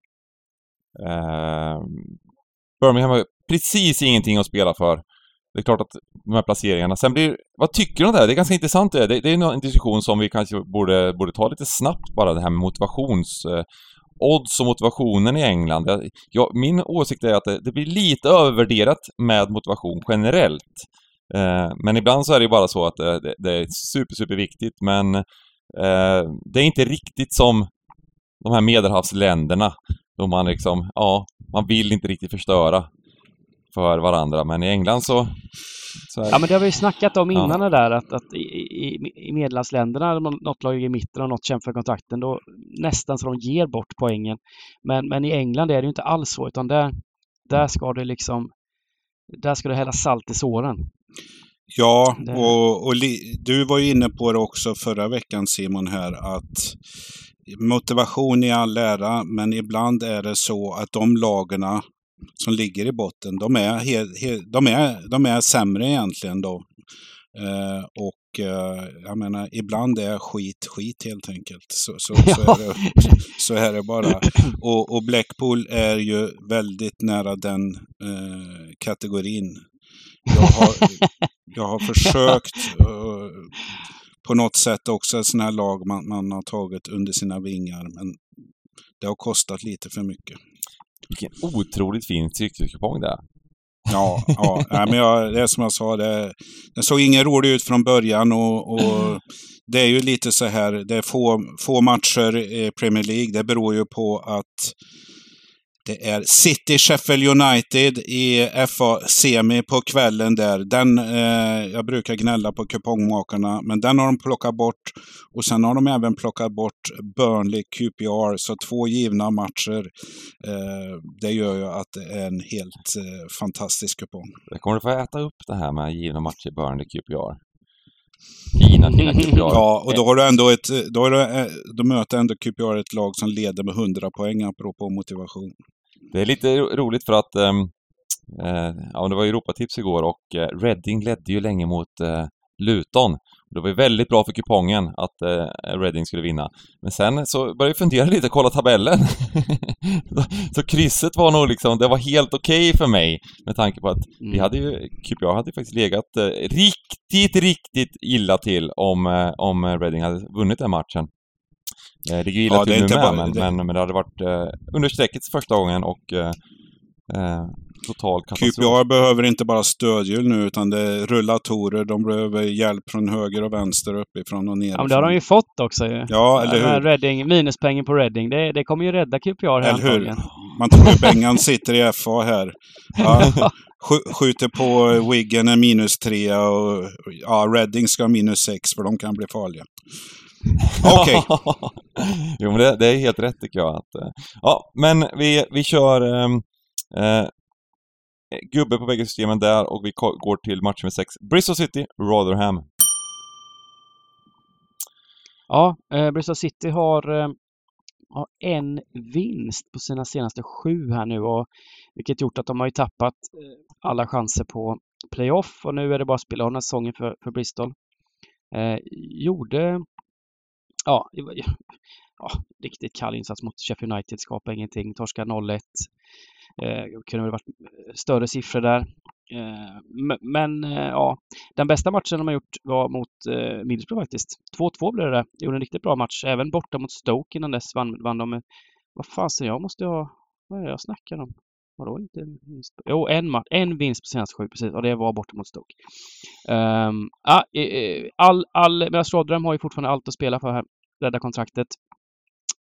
S3: ehm, Birmingham har precis ingenting att spela för. Det är klart att de här placeringarna. Sen blir, vad tycker du om det här? Det är ganska intressant det. Det, det är en diskussion som vi kanske borde, borde ta lite snabbt bara, det här med motivations... Eh, odds och motivationen i England. Jag, min åsikt är att det, det blir lite övervärderat med motivation generellt. Eh, men ibland så är det ju bara så att det, det, är super, super viktigt men eh, det är inte riktigt som de här medelhavsländerna då man liksom, ja, man vill inte riktigt förstöra för varandra men i England så, så är
S4: ja, men det har vi ju snackat om
S3: Ja.
S4: innan det där att, att i, i, i Medelhavsländerna, något lag i mitten och något kämpar för kontrakten, då nästan så de ger bort poängen. Men, men i England är det ju inte alls så, utan där, där ska det liksom där ska du hälla salt i såren.
S2: Ja, och, och li, du var ju inne på det också förra veckan Simon här att motivation i all ära, men ibland är det så att de lagarna som ligger i botten, de är, he, he, de är, de är sämre egentligen då. Eh, och eh, jag menar, ibland är skit skit helt enkelt. Så, så, så, är, det, så är det bara. Och, och Blackpool är ju väldigt nära den eh, kategorin. Jag har, jag har försökt eh, på något sätt också ett sådant här lag man, man har tagit under sina vingar. Men det har kostat lite för mycket.
S3: vilken otroligt fin tryckekupong det är.
S2: Ja, ja. Nej, men jag, det är som jag sa, det, det såg ingen rolig ut från början och, och det är ju lite så här, det är få, få matcher i Premier League. Det beror ju på att det är City Sheffield United i FA-semi på kvällen där. Den, eh, jag brukar gnälla på kupongmakarna, men den har de plockat bort. Och sen har de även plockat bort Burnley QPR, så två givna matcher. Eh, det gör ju att det är en helt eh, fantastisk kupong.
S3: Jag kommer du få äta upp det här med givna matcher Burnley QPR. Fina, fina QPR.
S2: Ja, och då har du ändå ett, då, har du, eh, då möter ändå QPR ett lag som leder med 100 poäng apropå motivation.
S3: Det är lite ro- roligt för att ehm, eh, ja, det var Europatips igår och eh, Reading ledde ju länge mot eh, Luton. Det var ju väldigt bra för kupongen att eh, Reading skulle vinna. Men sen så började jag fundera lite, kolla tabellen. så, krysset var nog liksom, det var helt okej för mig med tanke på att vi
S4: Mm.
S3: hade ju, QPR hade ju faktiskt legat eh, riktigt, riktigt illa till om, eh, om Reading hade vunnit den matchen. Eh, det ligger illa
S2: Ja,
S3: till nu med,
S2: bara-
S3: men,
S2: det-
S3: men, men det hade varit eh, under strecket första gången och eh, eh, total katastrof.
S2: QPR behöver inte bara stödhjul nu, utan det är rullatorer. De behöver hjälp från höger och vänster, uppifrån och nerifrån.
S4: Ja, men det har de ju fått också ju.
S2: Ja, eller hur?
S4: Reading, minuspengen på Reading, det, det kommer ju rädda QPR här
S2: Eller hur? Man tror ju Bengan sitter i FA här. Ja, sk- skjuter på Wiggen en minus tre och ja, Reading ska ha minus sex för de kan bli farliga. Okej.
S3: jo, men det, det är helt rätt tycker jag. Att, eh, ja, men vi, vi kör ehm, eh, gubbe på bägge systemen där och vi går till match med sex. Bristol City, Rotherham.
S4: Ja, eh, Bristol City har, eh, har en vinst på sina senaste sju här nu och vilket gjort att de har ju tappat eh, alla chanser på playoff och nu är det bara att spela av den här säsongen för, för Bristol. Eh, gjorde ja, ja, riktigt kall insats mot Sheffield United, skapade ingenting, torska 0-1. Eh, kunde väl varit eh, större siffror där. Eh, men eh, ja, den bästa matchen de har gjort var mot eh, Middlesbrough faktiskt. 2-2 blev det. Gjorde en riktigt bra match. Även borta mot Stoke innan dess vann, vann de. Vad fasen, jag måste ha... Vad är det jag snackar om? Vadå inte vinst? Jo, en, match, en vinst på senaste sju precis och det var borta mot Stoke. Um, ah, all, all, men Rotherham har ju fortfarande allt att spela för här. Rädda kontraktet.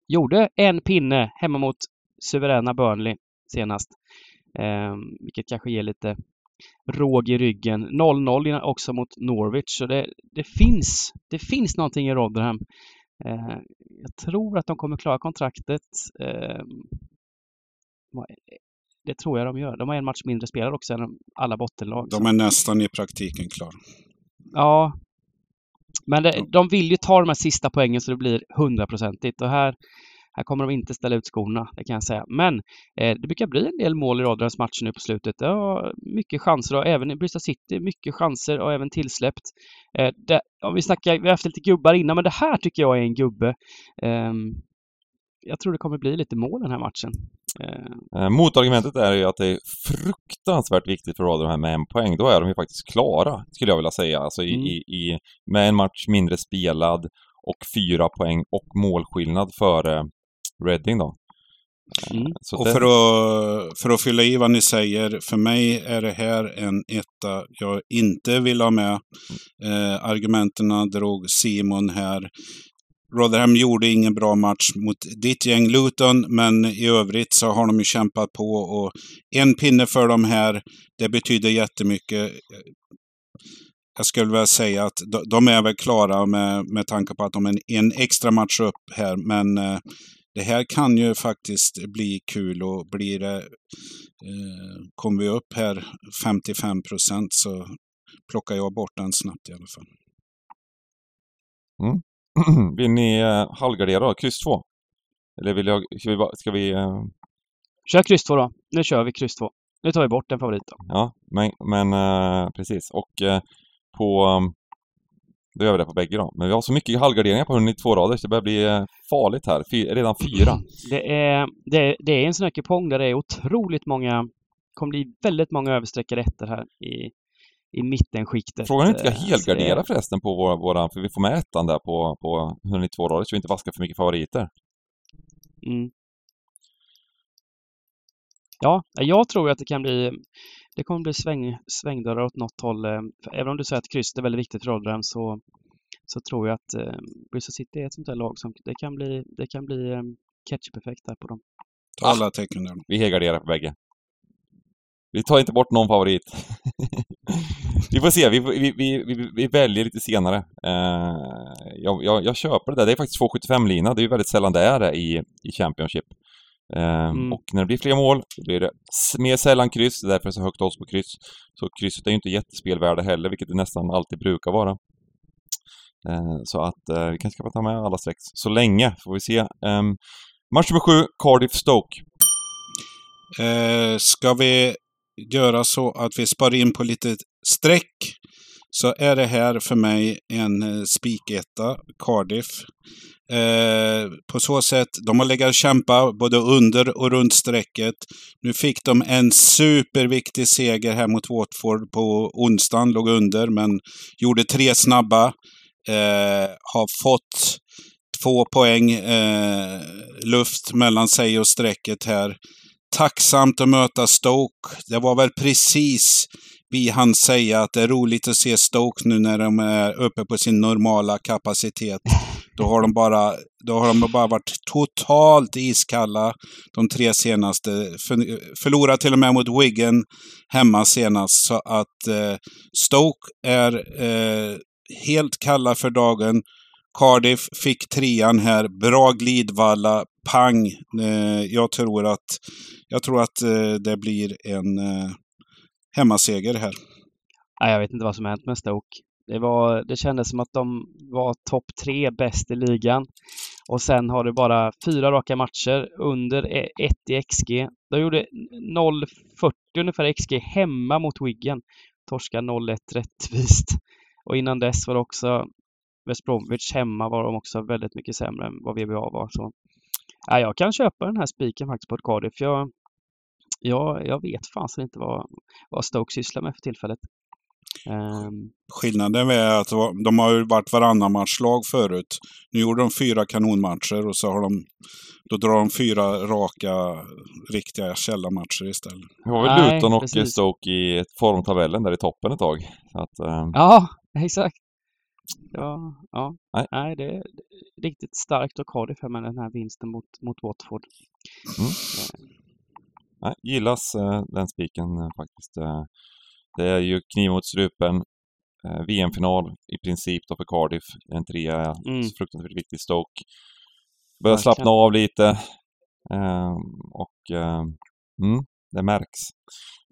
S4: Gjorde en pinne hemma mot suveräna Burnley senast. Um, vilket kanske ger lite råg i ryggen. 0-0 också mot Norwich. Så det, det, finns, det finns någonting i Rotherham. Uh, jag tror att de kommer klara kontraktet. Uh, det tror jag de gör. De har en match mindre spelare också än alla bottenlag.
S2: De är nästan i praktiken klara.
S4: Ja. Men det, de vill ju ta de här sista poängen så det blir hundraprocentigt. Och här, här kommer de inte ställa ut skorna, det kan jag säga. Men eh, det brukar bli en del mål i Rotherhams matcher nu på slutet. Ja, mycket chanser och även i Bristol City, mycket chanser och även tillsläppt. Eh, det, om vi snackar, vi har haft lite gubbar innan, men det här tycker jag är en gubbe. Eh, jag tror det kommer bli lite mål den här matchen.
S3: Eh, motargumentet är ju att det är fruktansvärt viktigt för Rotherham med en poäng. Då är de ju faktiskt klara, skulle jag vilja säga. Alltså i, mm. i, i, med en match mindre spelad och fyra poäng och målskillnad före Reading då.
S2: Mm. och det... för, att, för att fylla i vad ni säger, för mig är det här en etta jag inte vill ha med. Eh, argumenten drog Simon här. Rotherham gjorde ingen bra match mot ditt gäng Luton, men i övrigt så har de ju kämpat på och en pinne för dem här, det betyder jättemycket. Jag skulle vilja säga att de är väl klara med, med tanke på att de är en extra match upp här, men eh, det här kan ju faktiskt bli kul och blir det, eh, kommer vi upp här 55 procent så plockar jag bort den snabbt i alla fall.
S3: Mm. vill ni eh, halvgardera? Kryss 2? Eller vill jag, ska vi, ska vi eh...
S4: Kör kryss 2 då. Nu kör vi kryss 2. Nu tar vi bort en favorit då.
S3: Ja, men, men eh, precis. Och eh, på... Um, då gör vi det på bägge då. Men vi har så mycket halvgarderingar på 192 rader så det börjar bli eh, farligt här. Fy, redan fyra.
S4: Det är, det, är, det är en sån här kupong där det är otroligt många... kommer bli väldigt många överstreckade ettor här i, i mittenskiktet.
S3: Frågan är inte ska helgardera är... förresten på våra, våra, för vi får med ettan där på, på 192 rader så vi inte vaskar för mycket favoriter.
S4: Mm. Ja, jag tror att det kan bli det kommer bli sväng, svängdörrar åt något håll. Eh, även om du säger att krysset är väldigt viktigt för Rotherham så, så tror jag att eh, Bristol City är ett sånt där lag som det kan bli, det kan bli eh, ketchup-effekt där på dem.
S2: Ta alla tecken där.
S3: Vi helgarderar på bägge. Vi tar inte bort någon favorit. vi får se, vi, vi, vi, vi, väljer lite senare. Uh, jag, jag, jag, köper det där. Det är faktiskt 2,75-lina. Det är ju väldigt sällan det är det i, i Championship. Uh, mm. Och när det blir fler mål, då blir det mer sällan kryss. Det är därför det är så högt odds på kryss. Så krysset är ju inte jättespelvärde heller, vilket det nästan alltid brukar vara. Uh, så att vi kanske ska ta med alla streck så länge, får vi se. Um, match nummer sju, Cardiff-Stoke.
S2: Eh, ska vi göra så att vi sparar in på lite streck så är det här för mig en eh, spiketta, Cardiff. Eh, på så sätt, de har legat och kämpat både under och runt strecket. Nu fick de en superviktig seger här mot Watford på onsdagen, låg under men gjorde tre snabba. Eh, har fått två poäng eh, luft mellan sig och strecket här tacksamt att möta Stoke. Det var väl precis vi hann säga att det är roligt att se Stoke nu när de är uppe på sin normala kapacitet. Då har de bara, då har de bara varit totalt iskalla de tre senaste. Förlorade till och med mot Wigan hemma senast. Så att eh, Stoke är eh, helt kalla för dagen. Cardiff fick trean här. Bra glidvalla. Pang. Eh, jag tror att, jag tror att eh, det blir en eh, hemmaseger här.
S4: Jag vet inte vad som hänt med Stoke. Det, var, det kändes som att de var topp tre bäst i ligan. Och sen har det bara fyra raka matcher under e, 1 i XG. De gjorde 0,40 ungefär XG hemma mot Wiggen. Torska 0-1 rättvist. Och innan dess var det också West Bromwich hemma var de också väldigt mycket sämre än vad VBA var. Så, ja, jag kan köpa den här spiken faktiskt på ett Cardiff. Jag, jag, jag vet fasen inte vad, vad Stoke sysslar med för tillfället. Um,
S2: Skillnaden är att de har ju varit varannan matchlag förut. Nu gjorde de fyra kanonmatcher och så har de då drar de fyra raka riktiga källarmatcher istället.
S3: Det var väl Luton och precis. Stoke i formtabellen där i toppen ett tag. Att, um...
S4: Ja, exakt. Ja, ja. Nej. Nej, det är riktigt starkt och Cardiff här med den här vinsten mot, mot Watford. Mm.
S3: Nej, gillas eh, den spiken eh, faktiskt. Eh, det är ju kniv mot strupen. VM-final i princip då för Cardiff. En trea mm. fruktansvärt viktig. Stoke börjar slappna av lite. Eh, och mm, det märks.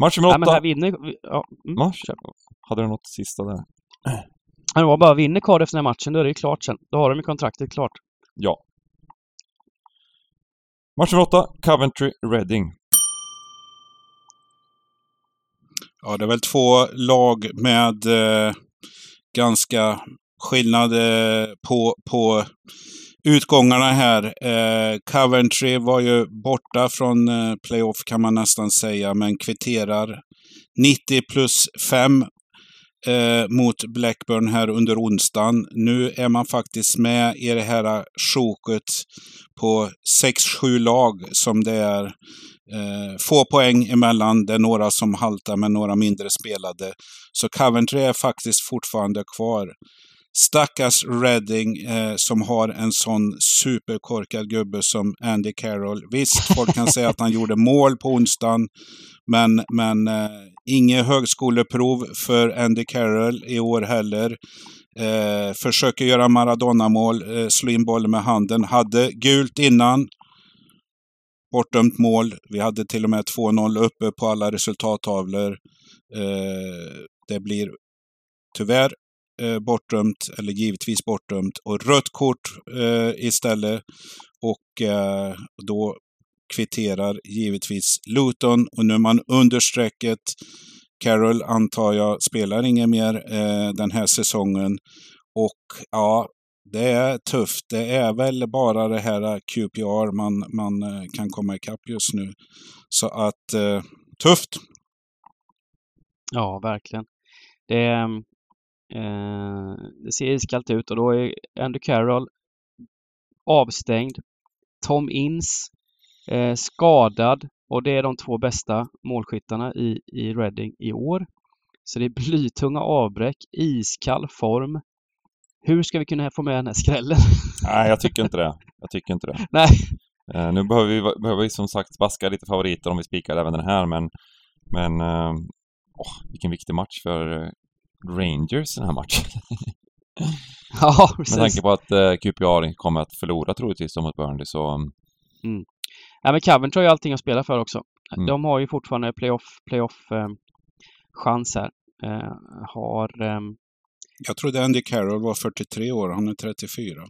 S3: Match nummer åtta. Ja, men här vinner... Ja, mm. Match. Hade du något sista där?
S4: Det var bara vinner Cardiff den här matchen, då är det klart sen. Då har de ju kontraktet klart.
S3: Ja. Match nummer åtta, Coventry Reading.
S2: Ja, det är väl två lag med eh, ganska skillnad eh, på, på utgångarna här. Eh, Coventry var ju borta från eh, playoff kan man nästan säga, men kvitterar 90 plus 5 eh, mot Blackburn här under onsdagen. Nu är man faktiskt med i det här sjoket på 6-7 lag som det är eh, få poäng emellan. Det är några som haltar med några mindre spelade. Så Coventry är faktiskt fortfarande kvar. Stackars Redding eh, som har en sån superkorkad gubbe som Andy Carroll. Visst, folk kan säga att han gjorde mål på onsdagen. Men, men eh, inget högskoleprov för Andy Carroll i år heller. Eh, försöker göra Maradona-mål, eh, slå in bollen med handen. Hade gult innan. Bortdömt mål. Vi hade till och med 2-0 uppe på alla resultattavlor. Eh, det blir tyvärr eh, bortdömt, eller givetvis bortdömt, och rött kort eh, istället. Och eh, då kvitterar givetvis Luton och nu är man under strecket. Carroll antar jag spelar inget mer eh, den här säsongen. Och ja, det är tufft. Det är väl bara det här QPR man, man eh, kan komma ikapp just nu. Så att eh, tufft.
S4: Ja, verkligen. Det, ehm, eh, det ser iskallt ut och då är Andy Carroll avstängd. Tom Inns eh, skadad och det är de två bästa målskyttarna i, i Reading i år. Så det är blytunga avbräck, iskall form. Hur ska vi kunna få med den här skrällen?
S3: Nej, jag tycker inte det. Jag tycker inte det.
S4: Nej.
S3: Eh, nu behöver vi, behöver vi som sagt vaska lite favoriter om vi spikar även den här, men... Men... Eh, oh, vilken viktig match för eh, Rangers den här matchen.
S4: ja, precis.
S3: Med tanke på att eh, QPR kommer att förlora troligtvis mot Burnley så...
S4: Mm. Nej, men Coventry har ju allting att spela för också. Mm. De har ju fortfarande playoff, playoff eh, chans här. Eh, har... Eh,
S2: jag trodde Andy Carroll var 43 år, han är 34.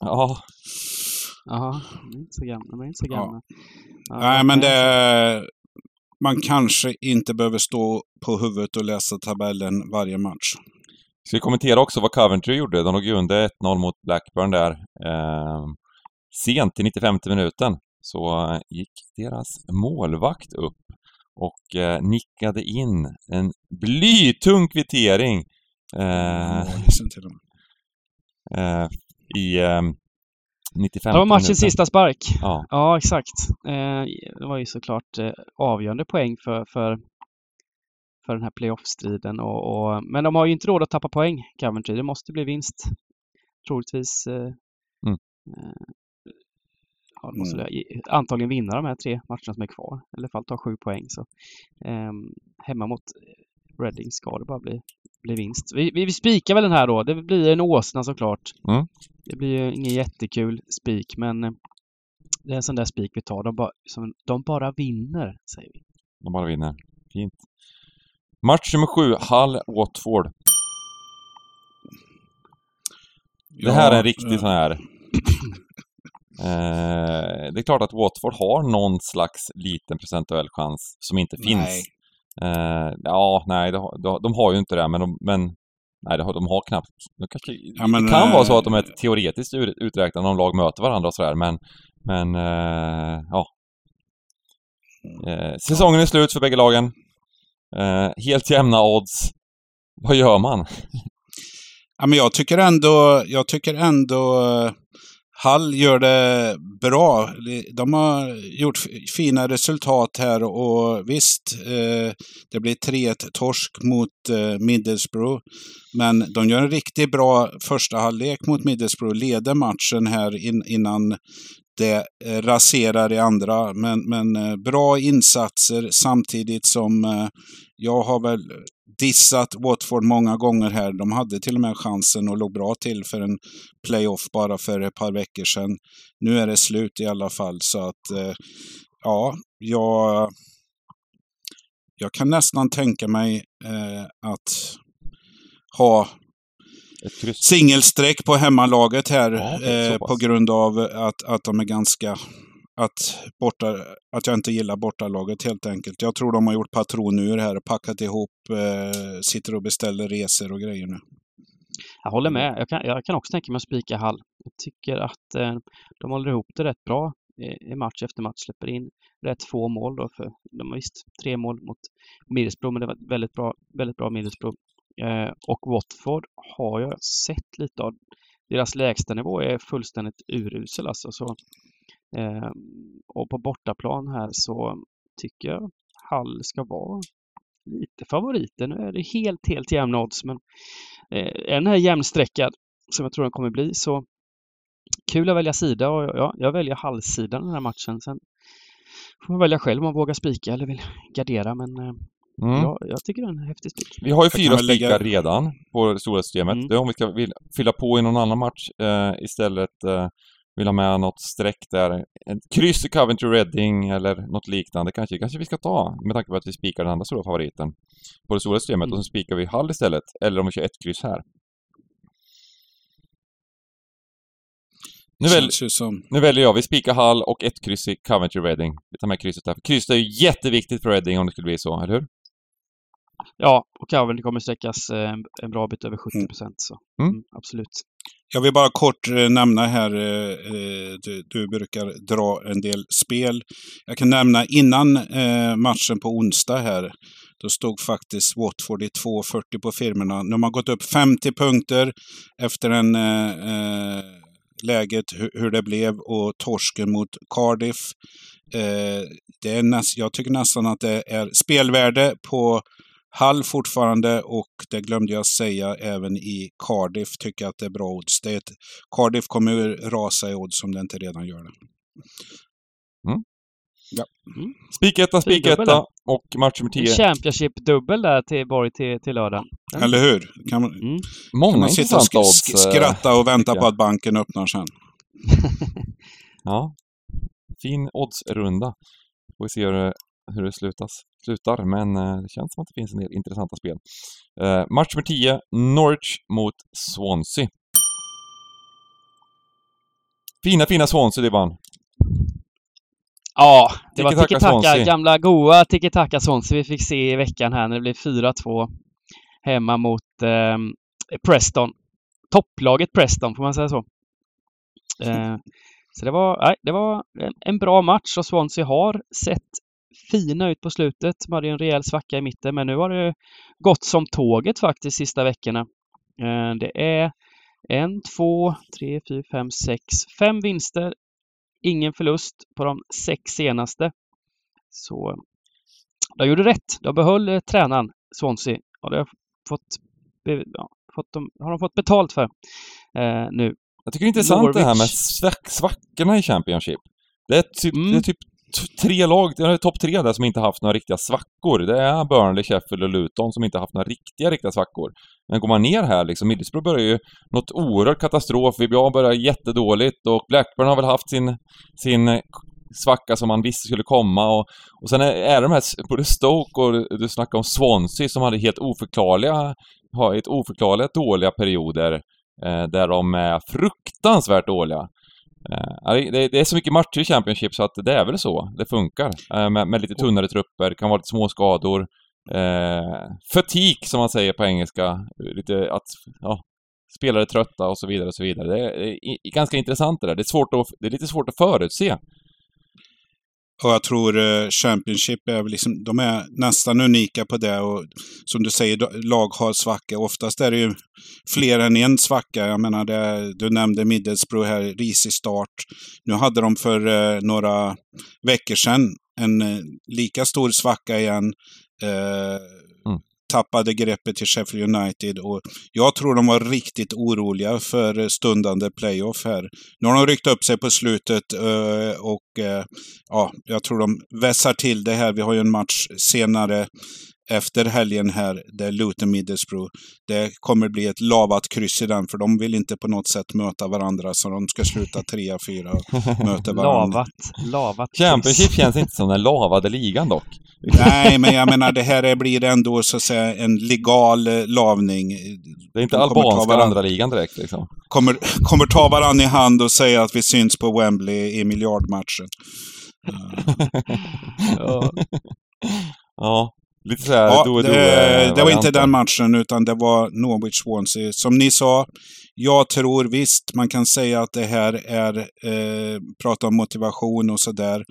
S3: Ja.
S4: Jaha, inte så gamla. De är inte så gamla. Ja.
S2: Ja, Nej, men det... Man kanske inte behöver stå på huvudet och läsa tabellen varje match.
S3: Ska vi kommentera också vad Coventry gjorde? De låg ju under 1-0 mot Blackburn där. Eh, sent i 95 minuten så gick deras målvakt upp och eh, nickade in en blytung kvittering eh, eh, i eh, 95
S4: Det var matchens sista spark. Ja, ja exakt. Eh, det var ju såklart eh, avgörande poäng för, för, för den här playoff-striden. Och, och, men de har ju inte råd att tappa poäng, Coventry. Det måste bli vinst. Troligtvis eh, mm. Ja, de måste mm. antagligen vinna de här tre matcherna som är kvar. Eller i alla fall ta sju poäng. Så, eh, hemma mot Reading ska det bara bli, bli vinst. Vi, vi, vi spikar väl den här då. Det blir en åsna såklart. Mm. Det blir ju ingen jättekul spik men eh, det är en sån där spik vi tar. De, ba, som, de bara vinner, säger vi.
S3: De bara vinner. Fint. Match nummer sju, Hull Watford. Det här är en riktig
S2: eh,
S3: sån här... Eh, det är klart att Watford har någon slags liten procentuell chans som inte finns.
S2: Nej.
S3: Eh, ja, nej, de, har- de, de har ju inte det, men de, men, nej, de har, knappt... De kanske,
S2: Ja, men,
S3: det kan vara så
S2: eh,
S3: att de är teoretiskt uträknade om lag möter varandra och sådär, men, men eh, ja. Eh, säsongen är slut för bägge lagen. Eh, helt jämna odds. Vad gör man?
S2: Ja, men jag tycker ändå, jag tycker ändå Hall gör det bra. De har gjort fina resultat här och visst, eh, det blir 3-1 torsk mot eh, Middlesbrough. Men de gör en riktigt bra första halvlek mot Middlesbrough, leder matchen här in, innan det eh, raserar i andra. Men, men eh, bra insatser samtidigt som eh, jag har väl dissat Watford många gånger här. De hade till och med chansen och låg bra till för en playoff bara för ett par veckor sedan. Nu är det slut i alla fall så att eh, ja, jag, jag kan nästan tänka mig eh, att ha singelsträck på hemmalaget här
S3: Ja,
S2: eh, på grund av att, att de är ganska att, borta, att jag inte gillar bortalaget helt enkelt. Jag tror de har gjort patronur här, packat ihop, eh, sitter och beställer resor och grejer nu.
S4: Jag håller med. Jag kan, jag kan också tänka mig att spika Hall. Jag tycker att eh, de håller ihop det rätt bra i, match efter match. Släpper in rätt få mål då. För de har visst tre mål mot Middlesbrough, men det var ett väldigt bra, väldigt bra Middlesbrough. Eh, och Watford har jag sett lite av. Deras lägstanivå är fullständigt urusel alltså. Så, eh, och på bortaplan här så tycker jag Hall ska vara lite favoriter. Nu är det helt, helt jämna odds, men eh, är den här jämnsträckad som jag tror den kommer bli så kul att välja sida och ja, jag väljer halvsidan den här matchen. Sen får man välja själv om man vågar spika eller vill gardera, men eh,
S3: Mm.
S4: ja, jag tycker det är en häftig spik.
S3: Vi har ju fyra spikar redan på det stora systemet.
S4: Mm.
S3: Det är om vi ska vill, fylla på i någon annan match eh, istället eh, vill ha med något streck där. Ett kryss i Coventry Reading eller något liknande kanske. kanske vi ska ta med tanke på att vi spikar den andra stora favoriten på det stora systemet
S4: Mm.
S3: och så spikar vi Hall istället. Eller om vi kör ett kryss här. Nu, väl, nu väljer jag, vi spikar Hall och ett kryss i Coventry Reading. Vi tar med krysset där. För Krysset är ju jätteviktigt för Reading om det skulle bli så, eller hur?
S4: Ja, och Coventry kommer sträckas eh, en bra bit över 70 procent. Så
S3: Mm.
S4: mm, absolut.
S2: Jag vill bara kort eh, nämna här, eh, eh, du, du brukar dra en del spel. Jag kan nämna innan matchen på onsdag här, då stod faktiskt Watford i 2,40 på firmorna. Nu har man gått upp 50 punkter efter en eh, läget, hur, hur det blev och torsken mot Cardiff. Eh, det är näst, jag tycker nästan att det är spelvärde på Hall fortfarande och det glömde jag säga även i Cardiff tycker jag att det är bra odds. Det är ett, Cardiff kommer rasa i odds om det inte redan gör det.
S3: Spiketta,
S4: Fin dubbel
S3: spiketta
S4: där.
S3: och match nummer
S4: En
S3: 10.
S4: Championship-dubbel där till Borg till, till lördagen. Den-
S2: Eller hur? Kan man,
S4: Mm.
S2: kan
S3: Många
S2: man sitta och sk
S3: odds.
S2: sk
S3: eh,
S2: skratta och vänta
S3: tycker
S2: på att banken öppnar sen?
S3: Ja. Fin oddsrunda. Får vi se hur det, hur det slutas, slutar, men eh, det känns som att det finns en del intressanta spel. Eh, match nummer 10, Norwich mot Swansea. Fina, fina Swansea, det vann.
S4: Ja, det var
S3: Tiki-taka
S4: gamla goa tiki-taka Swansea vi fick se i veckan här när det blev 4-2 hemma mot eh, Preston. Topplaget Preston, får man säga så. Eh, så det var, nej, det var en, en bra match och Swansea har sett fina ut på slutet. De hade en rejäl svacka i mitten, men nu har det gått som tåget faktiskt sista veckorna. Eh, det är en, två, tre, fyra, fem, sex, fem vinster ingen förlust på de sex senaste. Så de gjorde rätt. De behöll eh, tränaren Swansea och det har fått, ja, fått de, har de fått betalt för eh, nu.
S3: Jag tycker det är intressant det här med
S4: Norwich.
S3: svack, svackorna i Championship. Det är typ,
S4: Mm.
S3: det är typ t- tre lag, topp tre där som inte haft några riktiga svackor. Det är Burnley, Sheffield och Luton som inte haft några riktiga, riktiga svackor. Men går man ner här liksom, Middlesbrough börjar ju något oerhört katastrof, VBA börjar jättedåligt och Blackburn har väl haft sin, sin svacka som man visste skulle komma och, och sen är, är de här, både Stoke och du- snackade snackar om Swansea som hade helt oförklarliga, har ett oförklarliga dåliga perioder. eh, där de är fruktansvärt dåliga. Eh, det, det, är så mycket matcher i Championship så att det är väl så det funkar. Eh, med, med, lite tunnare trupper, kan vara lite små skador. Eh, fatik som man säger på engelska. Lite att, ja, spelare trötta och så vidare och så vidare. Det är, det är ganska intressant det där. Det är, svårt att, det är lite svårt att förutse.
S2: Och jag tror eh, Championship är liksom, de är nästan unika på det. Och som du säger, lag har svacka. Oftast är det ju fler än en svacka. Jag menar, det, du nämnde Middlesbrough här, risig start. Nu hade de för eh, några veckor sedan en eh, lika stor svacka igen tappade greppet till Sheffield United. Och jag tror de var riktigt oroliga för stundande playoff här. Nu har de ryckt upp sig på slutet eh, och eh, ja, jag tror de vässar till det här. Vi har ju en match senare efter helgen här, det är Luton Middlesbrough. Det kommer bli ett lavat kryss i den, för de vill inte på något sätt möta varandra, så de ska sluta trea, fyra och möta varandra.
S4: lavat, lavat
S3: Championship känns inte som den lavade ligan dock.
S2: Nej, men jag menar det här blir ändå så att säga en legal eh, lavning.
S3: Det är inte de albanska andra ligan direkt liksom.
S2: Kommer, kommer ta varandra i hand och säga att vi syns på Wembley i miljardmatchen.
S3: ja. ja. Lite såhär
S2: ja, do det, det, det var inte den matchen utan det var Norwich-Swansea. Som ni sa, jag tror visst man kan säga att det här är, eh, prata om motivation och sådär.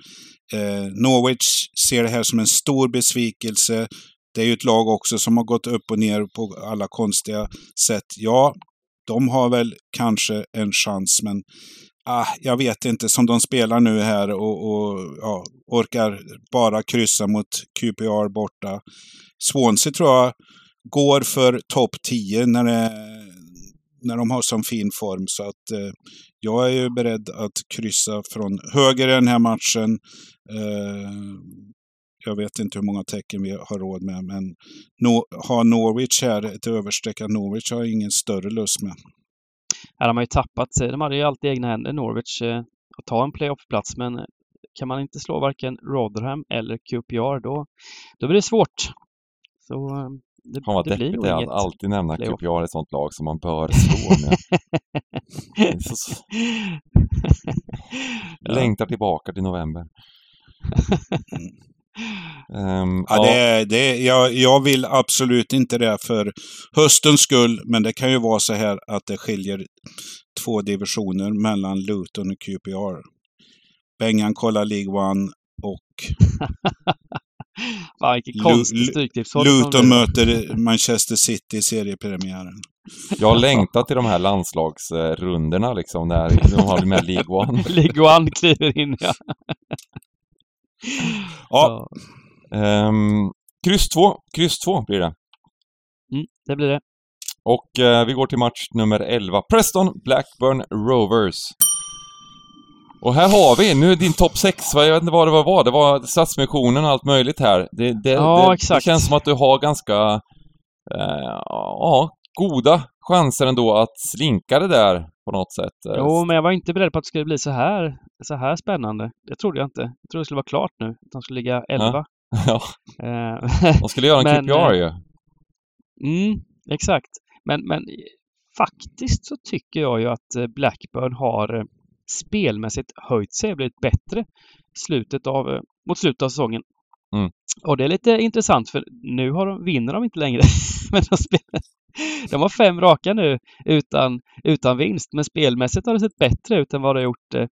S2: Eh, Norwich ser det här som en stor besvikelse. Det är ju ett lag också som har gått upp och ner på alla konstiga sätt. Ja, de har väl kanske en chans, men ah, jag vet inte, som de spelar nu här och, och ja, orkar bara kryssa mot QPR borta. Swansea tror jag går för topp 10 när, det, när de har sån fin form. Så att eh, jag är ju beredd att kryssa från höger i den här matchen. Eh, jag vet inte hur många tecken vi har råd med, men no, ha Norwich här, ett överstreckat Norwich har jag ingen större lust med.
S4: De har ju tappat sig. De hade ju alltid egna händer, Norwich, eh, att ta en playoff-plats. Men eh, kan man inte slå varken Rotherham eller QPR då, då blir det svårt. Så eh, det,
S3: Fan vad det blir nog inget. alltid nämna playoff. QPR ett sånt lag som man bör slå med. så... Längtar tillbaka till november.
S2: Um, ja, det, det, jag, jag vill absolut inte det för höstens skull, men det kan ju vara så här att det skiljer två divisioner mellan Luton och QPR. Bengan kollar League One och
S4: Fan, vilken konstig stryktips.
S2: Luton möter Manchester City i seriepremiären.
S3: Jag har längtat till de här landslagsrundorna liksom, när de har med League One.
S4: League One kliver in, ja.
S3: ja. Um, kryss 2. Kryss 2 blir det.
S4: Mm, det blir det.
S3: Och uh, vi går till match nummer 11. Preston Blackburn Rovers. Och här har vi, nu din topp 6, jag vet inte vad det var, det var Stadsmissionen och allt möjligt här. Det, det,
S4: ja,
S3: det,
S4: exakt.
S3: det känns som att du har ganska, uh, ja, goda chanser ändå att slinka det där på något sätt.
S4: Jo, men jag var inte beredd på att det skulle bli så här, så här spännande. Det trodde jag inte. Jag trodde det skulle vara klart nu, att de skulle ligga 11.
S3: Ja. Eh, de skulle göra en QPR ju.
S4: Mm, exakt. Men, men faktiskt så tycker jag ju att eh, Blackburn har spelmässigt höjt sig och blivit bättre slutet av, mot slutet av säsongen. Mm. Och det är lite intressant för nu har de, vinner de inte längre. men de, spelar, de har fem raka nu utan, utan vinst, men spelmässigt har det sett bättre ut än vad det har gjort eh,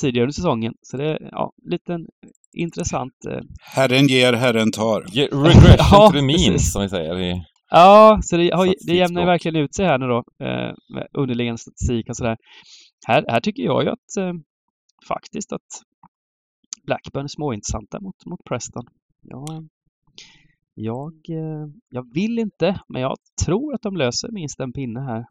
S4: tidigare under säsongen. Så det är ja, liten intressant... Eh...
S2: Herren ger, Herren tar.
S3: regression ja, to the means, som vi säger. I...
S4: Ja, så det, har, det jämnar verkligen ut sig här nu då, eh, med underliggande statistik och sådär. Här, här tycker jag ju att eh, faktiskt att Blackburn är småintressanta mot, mot Preston. Ja, jag, eh, jag vill inte, men jag tror att de löser minst en pinne här.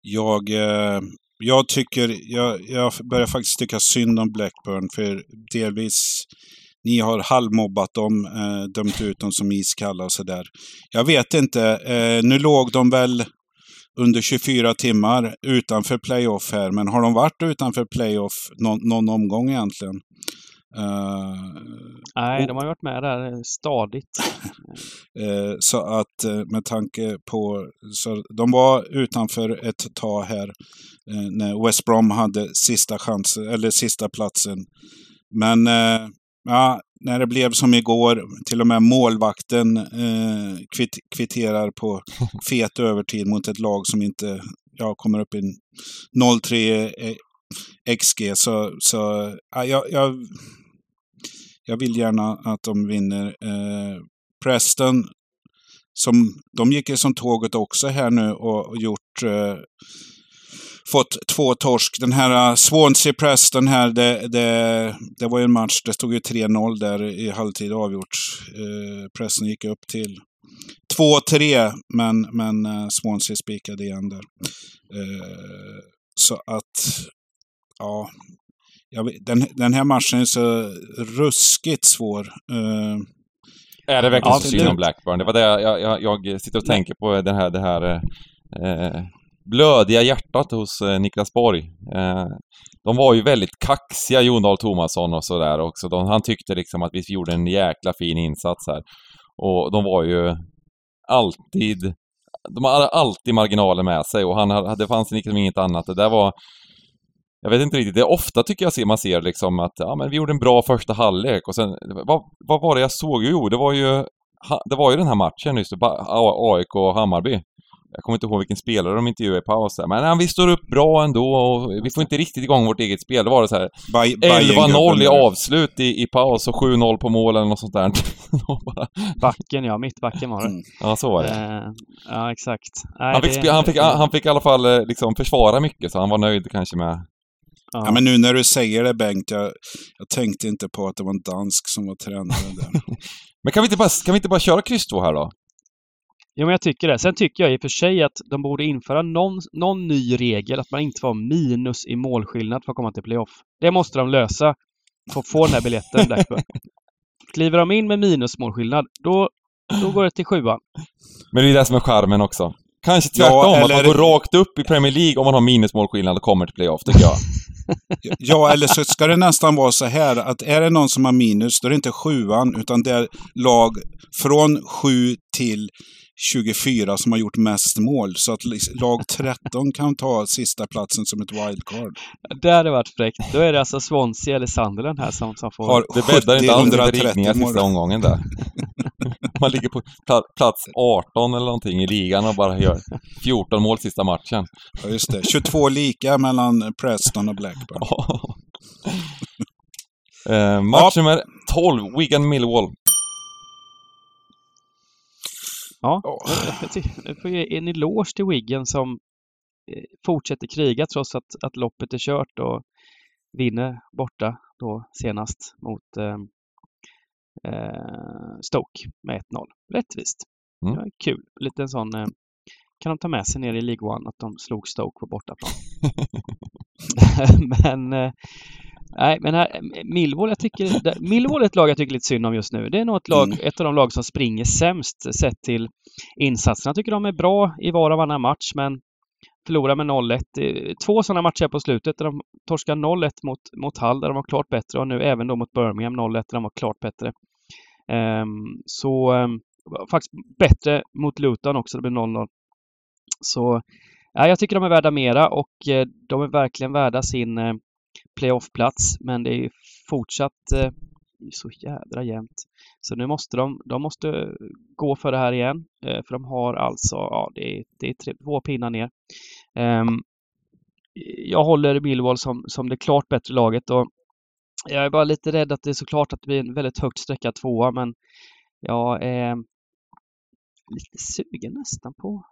S2: Jag, eh, jag tycker, jag, jag börjar faktiskt tycka synd om Blackburn för delvis ni har halvmobbat dem, eh, dömt ut dem som iskalla och sådär. Jag vet inte, eh, nu låg de väl under 24 timmar utanför playoff här, men har de varit utanför playoff någon, någon omgång egentligen?
S4: Uh, Nej,
S2: Och-
S4: de har ju varit med där stadigt.
S2: Eh, så att eh, med tanke på, så de var utanför ett tag här eh, när West Brom hade sista chansen, eller sista platsen. Men eh, ja, när det blev som igår, till och med målvakten eh, kvitt, kvitterar på fet övertid mot ett lag som inte ja, kommer upp i en 0-3 eh, XG. Så, så ja, jag, jag, jag vill gärna att de vinner. Eh, Preston, som, de gick ju som tåget också här nu och, och gjort eh, fått två torsk. Den här eh, Swansea-Preston här, det, det, det var ju en match, det stod ju 3-0 där i halvtid avgjort. Eh, Preston gick upp till 2-3, men, men eh, Swansea spikade igen där. Eh, så att, ja. Vet, den, den här matchen är så ruskigt svår. Eh,
S3: Är det verkligen
S4: Absolut.
S3: synd om Blackburn? Det var det jag, jag, jag sitter och tänker på, den här, det här eh, blödiga hjärtat hos eh, Niklas Borg. Eh, de var ju väldigt kaxiga, Jon Dahl Tomasson och sådär också. De, han tyckte liksom att vi gjorde en jäkla fin insats här. Och de var ju alltid... De hade alltid marginaler med sig och han hade, det fanns liksom inget annat. Det där var... Jag vet inte riktigt, det är ofta tycker jag ser, man ser liksom att ja, men vi gjorde en bra första halvlek och sen, vad, vad var det jag såg? Jo, det var ju, det var ju den här matchen nyss, AIK och Hammarby. Jag kommer inte ihåg vilken spelare de intervjuade i paus där. Men ja, vi står upp bra ändå och vi får inte riktigt igång vårt eget spel. Det var det så här
S2: Bay-
S3: 11-0
S2: Bayern-gubben
S3: i avslut i, i paus och 7-0 på mål eller något sånt där.
S4: Backen, ja. Mittbacken var det.
S2: Mm.
S3: ja, så var det.
S4: Eh, ja, exakt. Nej,
S3: Han fick,
S4: det-
S3: han, fick, han fick i alla fall eh, liksom försvara mycket, så han var nöjd kanske med...
S4: ja.
S2: Ja, men nu när du säger det Bengt, jag, jag tänkte inte på att det var en dansk som var tränare där.
S3: Men kan vi inte bara, kan vi inte bara köra kryss 2 här då?
S4: Jo, men jag tycker det. Sen tycker jag i och för sig att de borde införa någon, någon ny regel att man inte får minus i målskillnad för att komma till playoff. Det måste de lösa för att få den här biljetten, Blackburn. Kliver de in med minusmålskillnad, då, då går det till sjuan.
S3: Men det är det som är charmen också. Kanske
S2: Ja,
S3: tvärtom, att man
S2: eller-
S3: går rakt upp i Premier League om man har minusmålskillnad och kommer till playoff, tycker jag.
S2: Ja, eller så ska det nästan vara så här att är det någon som har minus, då är det inte sjuan, utan det är lag från sju till 24 som har gjort mest mål. Så att lag 13 kan ta sista platsen som ett wildcard.
S4: Det hade varit fräckt. Då är det alltså Swansea eller Sunderland här som, som får...
S2: Har
S3: Det bäddar inte alls för
S2: 70-130
S3: ridningar
S2: mål.
S3: sista omgången där. Man ligger på pla- plats 18 eller någonting i ligan och bara gör 14 mål sista matchen.
S2: Ja, just det. 22 lika mellan Preston och Blackburn.
S3: eh, match nummer 12, Wigan Millwall.
S4: Ja, jag får ge en eloge till Wiggen som eh, fortsätter kriga trots att, att loppet är kört och vinner borta då senast mot eh, Stoke med 1-0. Rättvist.
S3: Mm.
S4: Kul. Lite en sån eh, kan de ta med sig ner i League One att de slog Stoke på bortaplan. men eh, Nej, men här, Millwall, jag tycker, Millwall är ett lag jag tycker lite synd om just nu. Det är nog ett, lag,
S2: Mm.
S4: ett av de lag som springer sämst sett till insatserna. Jag tycker de är bra i var och varannan match, men förlorar med 0-1. Eh, Två sådana matcher på slutet där de torskar 0-1 mot, mot Hull, där de var klart bättre, och nu även då mot Birmingham 0-1, där de var klart bättre. Ehm, så ehm, faktiskt bättre mot Luton också, det blev 0-0. Så ja, jag tycker de är värda mera och eh, de är verkligen värda sin eh, playoffplats. Men det är fortsatt eh, så jädra jämnt. Så nu måste de, de måste gå för det här igen. Eh, för de har alltså, ja det är, det är tre, två pinnar ner. Ehm, jag håller Millwall som, som det klart bättre laget och jag är bara lite rädd att det är såklart att det blir en väldigt högt sträckad tvåa men jag är lite sugen nästan på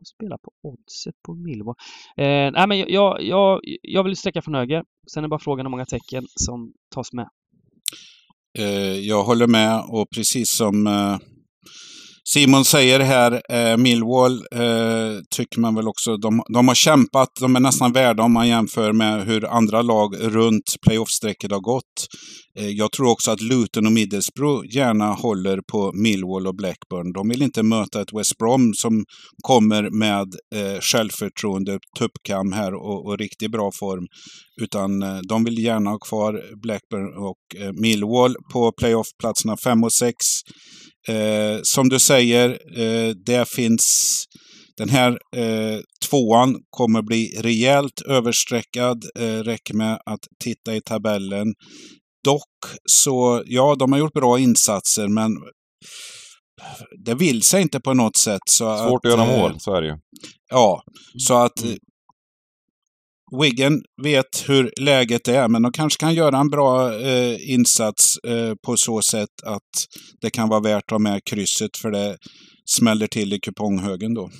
S4: att spela på oddset på Millwall. Eh, nej, men jag, jag, jag vill sträcka från höger. Sen är bara frågan hur många tecken som tas med.
S2: Eh, jag håller med och precis som eh, Simon säger här, eh, Millwall eh, tycker man väl också, de, de har kämpat, de är nästan värda om man jämför med hur andra lag runt playoff-strecket har gått. Eh, jag tror också att Luton och Middlesbrough gärna håller på Millwall och Blackburn. De vill inte möta ett West Brom som kommer med eh, självförtroende, tuppkam här och, och riktigt bra form. Utan eh, de vill gärna ha kvar Blackburn och eh, Millwall på playoff-platserna 5 och 6. Eh, som du säger, eh, det finns den här eh, tvåan kommer bli rejält överstreckad. Eh, räcker med att titta i tabellen. Dock så, ja, de har gjort bra insatser, men det vill sig inte på något sätt. Så
S3: Svårt att, att göra mål, så är det ju.
S2: Ja, så att mm. Wiggen vet hur läget är, men de kanske kan göra en bra eh, insats eh, på så sätt att det kan vara värt att ha med krysset för det smäller till i kuponghögen då.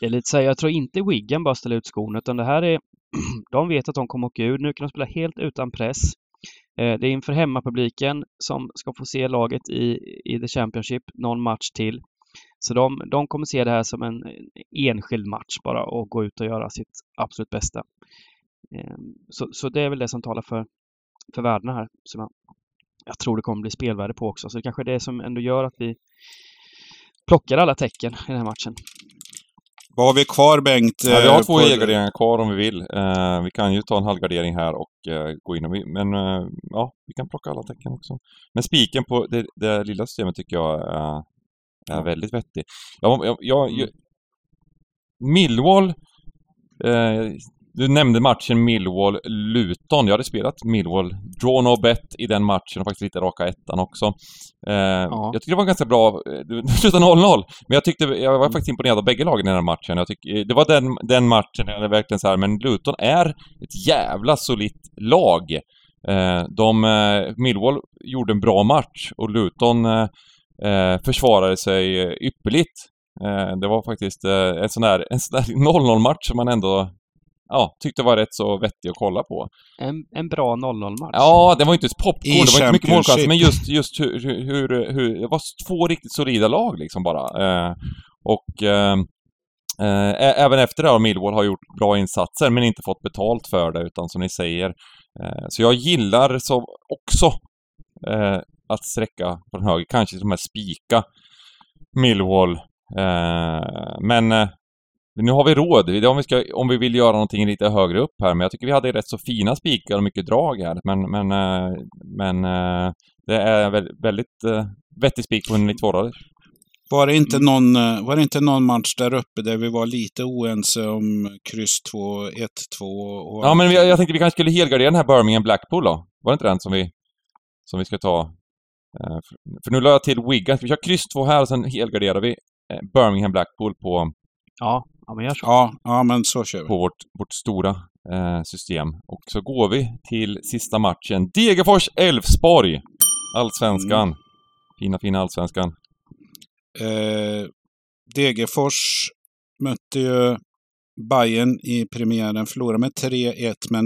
S4: Det är lite så här, jag tror inte Wiggen bara ställer ut skon, utan det här är... de vet att de kommer åka ur. Nu kan de spela helt utan press. Eh, det är inför hemmapubliken som ska få se laget i, i The Championship någon match till. Så de, de kommer se det här som en enskild match bara och gå ut och göra sitt absolut bästa. Ehm, så, så det är väl det som talar för, för värdena här. Som jag, jag tror det kommer bli spelvärde på också. Så det kanske är det som ändå gör att vi plockar alla tecken i den här matchen.
S2: Vad har vi kvar Bengt?
S3: Ja, vi har två helgarderingar kvar om vi vill. Uh, vi kan ju ta en halvgardering här och uh, gå in och vi, Men uh, ja, vi kan plocka alla tecken också. Men spiken på det, det lilla systemet tycker jag är väldigt vettig. Jag, jag, jag, jag Millwall du nämnde matchen Millwall-Luton. Jag hade spelat Millwall, draw no bet i den matchen och faktiskt lite raka ettan också. Eh, ja. Jag tyckte det var ganska bra, det slutade 0-0, men jag tyckte, jag var faktiskt imponerad av bägge lagen i den här matchen. Jag tyckte, det var den, den matchen, jag verkligen så här, men Luton är ett jävla solitt lag. Eh, de, eh, Millwall gjorde en bra match och Luton eh, eh försvarade sig ypperligt. Eh, det var faktiskt en sån där, en sån där 0-0 match som man ändå ja, tyckte var rätt så vettig att kolla på.
S4: En, en bra 0-0-match.
S3: Ja, det var inte popcorn, I det var inte mycket målchans, men just, just hur, hur, hur, det var två riktigt solida lag liksom bara. Eh, och eh, eh, även efter det har Millwall har gjort bra insatser, men inte fått betalt för det, utan som ni säger. Eh, så jag gillar så också eh, att sträcka på den höger, kanske som här spika Millwall. Eh, men nu har vi råd, om vi, ska, om vi vill göra någonting lite högre upp här, men jag tycker vi hade rätt så fina spikar och mycket drag här. Men, men, eh, men eh, det är väldigt eh, vettig spik på 192 rader.
S2: Var det, inte någon, var det inte någon match där uppe där vi var lite oense om kryss 2, 1, 2 och...
S3: Ja, men jag, jag tänkte vi kanske skulle helgardera den här Birmingham Blackpool då? Var det inte den som vi, som vi ska ta? För nu la jag till Wigan. Vi köra kryss 2 här och sen helgarderar vi Birmingham Blackpool på...
S4: Ja, Ja, men gör så.
S2: Ja, ja men så kör vi.
S3: På vårt, vårt stora eh, system. Och så går vi till sista matchen. Degerfors-Elfsborg! Allsvenskan. Mm. Fina, fina Allsvenskan.
S2: Eh, Degerfors mötte ju Bayern i premiären, förlorade med 3-1, men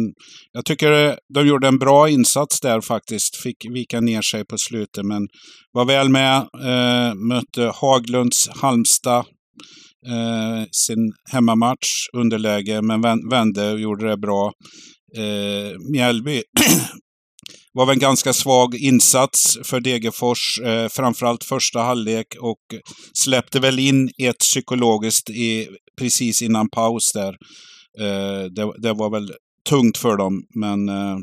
S2: jag tycker eh, de gjorde en bra insats där faktiskt. Fick vika ner sig på slutet, men var väl med. Eh, mötte Haglunds Halmstad eh, sin hemmamatch, underläge, men vände och gjorde det bra. Eh, Mjällby var väl en ganska svag insats för Degerfors, eh, framförallt första halvlek och släppte väl in ett psykologiskt i, precis innan paus där. Eh, det, det, var väl tungt för dem, men eh,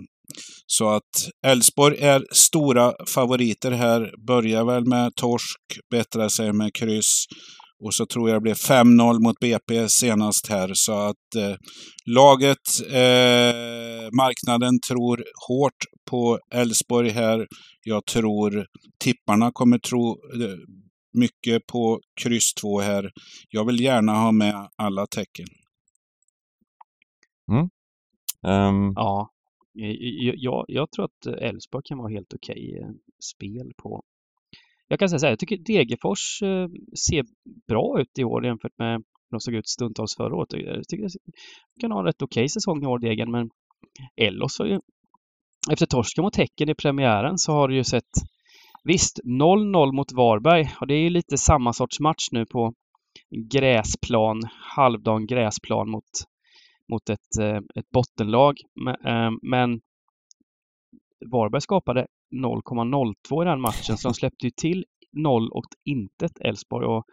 S2: så att Elfsborg är stora favoriter här. Börjar väl med torsk, bättrar sig med kryss. Och så tror jag det blev 5-0 mot BP senast här. Så att eh, laget, eh, marknaden tror hårt på Elfsborg här. Jag tror tipparna kommer tro eh, mycket på kryss 2 här. Jag vill gärna ha med alla tecken.
S3: Mm. Um.
S4: Ja, jag, jag, jag, tror att Elfsborg kan vara helt okej okay, eh, spel på, jag kan säga så här, jag tycker Degerfors eh, ser bra ut i år jämfört med hur de såg ut stundtals förra året. Jag tycker de kan ha en rätt okej okay säsong i år, Degen, men Ellos har ju efter torsken mot Häcken i premiären så har det ju sett Visst, 0-0 mot Varberg och det är ju lite samma sorts match nu på gräsplan, halvdan gräsplan mot, mot ett, eh, ett bottenlag. Men eh, Varberg skapade 0,02 i den matchen så de släppte ju till 0 och intet Elfsborg och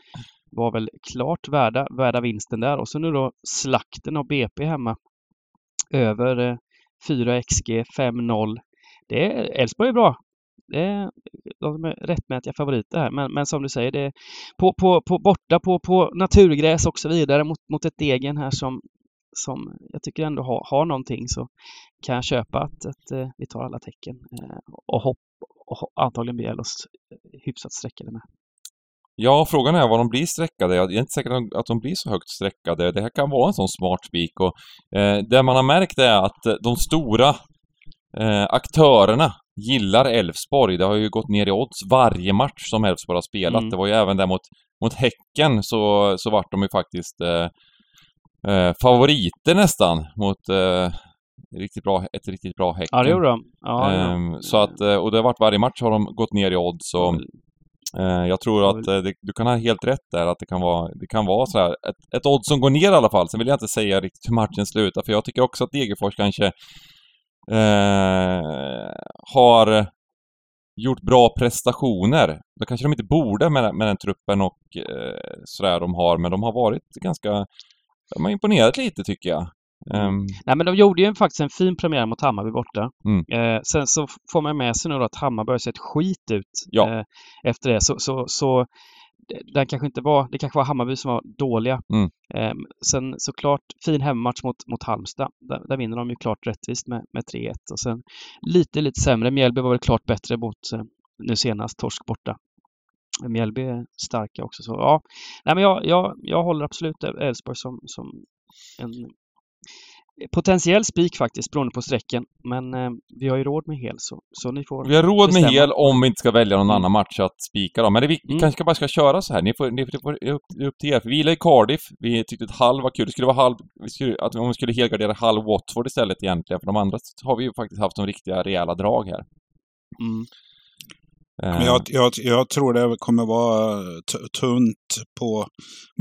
S4: var väl klart värda, värda vinsten där. Och så nu då slakten av BP hemma. Över 4 XG, 5-0. Elfsborg är bra. Det är, de är rättmätiga favoriter här. Men, men som du säger, det är på, på, på, borta på, på naturgräs och så vidare mot, mot ett Degen här som, som jag tycker ändå har, har någonting så kan jag köpa att, att eh, vi tar alla tecken eh, och, hopp, och antagligen blir Ellos hyfsat sträckade med.
S3: Ja, frågan är vad de blir sträckade. Jag är inte säker att de blir så högt sträckade. Det här kan vara en sån smart spik och eh, det man har märkt är att de stora eh, aktörerna gillar Elfsborg. Det har ju gått ner i odds varje match som Elfsborg har spelat. Mm. Det var ju även där mot, mot Häcken så, så vart de ju faktiskt eh, eh, favoriter nästan mot eh, riktigt bra, ett riktigt bra Häcken.
S4: Ja, det gjorde de. Ja,
S3: ehm, så att, eh, och det har varit varje match har de gått ner i odds och eh, jag tror att eh, det, du kan ha helt rätt där att det kan vara, det kan vara sådär, ett, ett odds som går ner i alla fall. Sen vill jag inte säga riktigt hur matchen slutar för jag tycker också att Degerfors kanske eh, har gjort bra prestationer. Det kanske de inte borde med, med den truppen och eh, sådär de har, men de har varit ganska... De har imponerat lite tycker jag. Um...
S4: Nej men de gjorde ju faktiskt en fin premiär mot Hammarby borta. Mm. Eh, sen så får man med sig nu då att Hammarby har sett skit ut
S3: ja.
S4: eh, efter det. Så, så, så den kanske inte var, det kanske var Hammarby som var dåliga.
S3: Mm.
S4: Eh, sen såklart fin hemmamatch mot, mot Halmstad. Där, där vinner de ju klart rättvist med, med 3-1 och sen lite, lite sämre. Mjällby var väl klart bättre mot eh, nu senast torsk borta. Mjällby är starka också. Så ja, Nej, men jag, jag, jag håller absolut Elfsborg som, som en potentiell spik faktiskt beroende på sträcken. Men eh, vi har ju råd med hel så, så ni får
S3: Vi har råd bestämma. med hel om vi inte ska välja någon mm. annan match att spika då. Men det, vi mm. kanske bara ska köra så här. Ni får, ni får, det är upp, upp till er. För vi gillar ju Cardiff. Vi tyckte att halv var kul. Det skulle vara halv... Skulle, att om vi skulle helgardera halv Watford istället egentligen. För de andra har vi ju faktiskt haft de riktiga rejäla drag här.
S4: Mm.
S2: Men jag, jag, jag, tror det kommer vara tunt på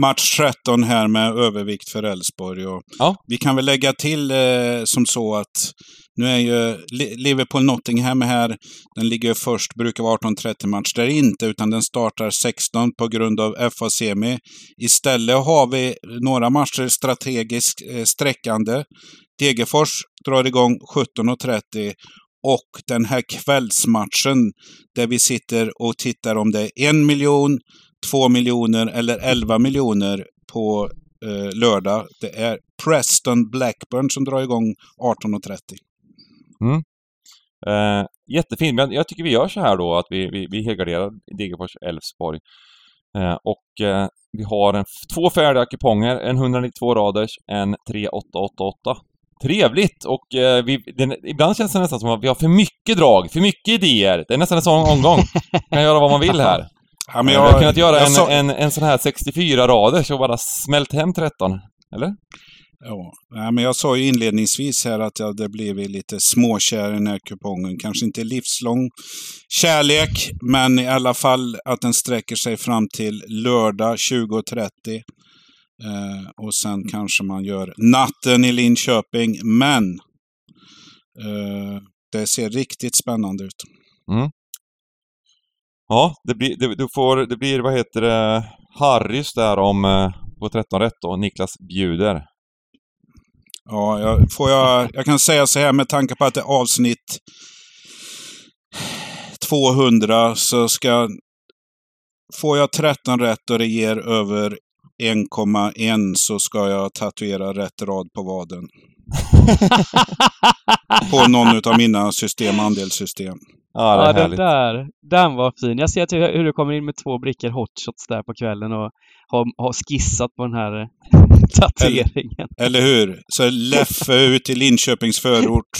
S2: match 13 här med övervikt för Elfsborg.
S3: Ja.
S2: Vi kan väl lägga till eh, som så att nu är ju Liverpool-Nottingham här. Den ligger först, brukar vara 18.30 match. Det är inte, utan den startar 16 på grund av FA-semi. Istället har vi några matcher strategiskt eh, sträckande. Degerfors drar igång 17.30 och den här kvällsmatchen där vi sitter och tittar om det är en miljon, två miljoner eller elva miljoner på eh, lördag. Det är Preston Blackburn som drar igång 18.30.
S3: Mm. Eh, jättefint, men jag tycker vi gör så här då att vi, vi, vi helgarderar Degerfors Elfsborg. Eh, och eh, vi har en, två färdiga kuponger, en 192 raders, en 3888. Trevligt! Och eh, vi, den, ibland känns det nästan som att vi har för mycket drag, för mycket idéer. Det är nästan en sån omgång. kan göra vad man vill här.
S2: Ja, men
S3: jag, vi har kunnat göra en, så... en, en sån här 64 rader så bara smält hem 13. Eller?
S2: Ja, Nej, men jag sa ju inledningsvis här att jag hade blivit lite småkär i den här kupongen. Kanske inte livslång kärlek, men i alla fall att den sträcker sig fram till lördag 20.30. Eh, och sen kanske man gör natten i Linköping. Men eh, det ser riktigt spännande ut.
S3: Mm. Ja, det blir, det, du får, det blir, vad heter det, Harrys där om eh, på 13 rätt och Niklas bjuder.
S2: Ja, jag, får jag, jag kan säga så här med tanke på att det är avsnitt 200 så ska... Får jag 13 rätt och det ger över 1,1 så ska jag tatuera rätt rad på vaden. på någon av mina system, andelssystem.
S3: Ja, det är
S4: ja den där, den var fin. Jag ser hur du kommer in med två brickor hotshots där på kvällen och har, har skissat på den här tatueringen.
S2: Eller, eller hur? Så Leffe ut i Linköpings förort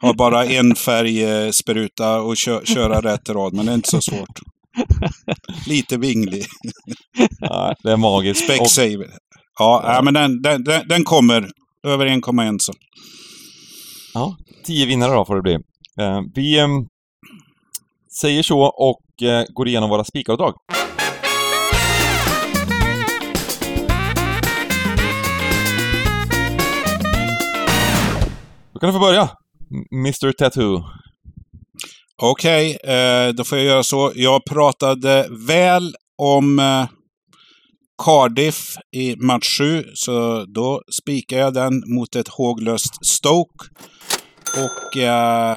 S2: har bara en färgspruta och kö, köra rätt rad, men det är inte så svårt. Lite vinglig.
S3: ja, det är magiskt.
S2: Specsavers. Ja, ja, men den, den, den kommer. Över 1,1 så.
S3: Ja, tio vinnare då får det bli. Eh, vi eh, säger så och och eh, går igenom våra spikavdrag. Då kan du få börja, Mr Tattoo.
S2: Okej, eh, då får jag göra så. Jag pratade väl om eh, Cardiff i match 7, så då spikar jag den mot ett håglöst Stoke. Och eh,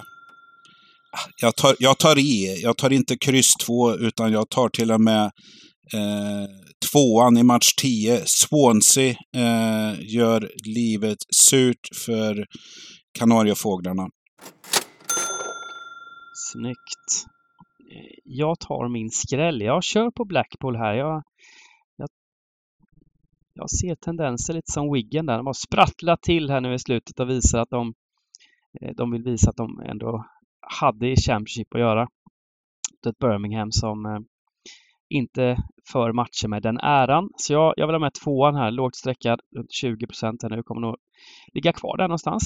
S2: jag, tar, jag tar i. Jag tar inte kryss 2, utan jag tar till och med eh, tvåan i match 10. Swansea eh, gör livet surt för Kanariefåglarna.
S4: Snyggt. Eh, jag tar min skräll. Jag kör på Blackpool här. Jag, jag, jag ser tendenser lite som Wiggen där. De har sprattlat till här nu i slutet och visar att de, eh, de vill visa att de ändå hade i Championship att göra. Det är ett Birmingham som eh, inte för matcher med den äran. Så jag, jag vill ha med tvåan här, lågt sträckad, runt 20 procent här nu. Kommer nog ligga kvar där någonstans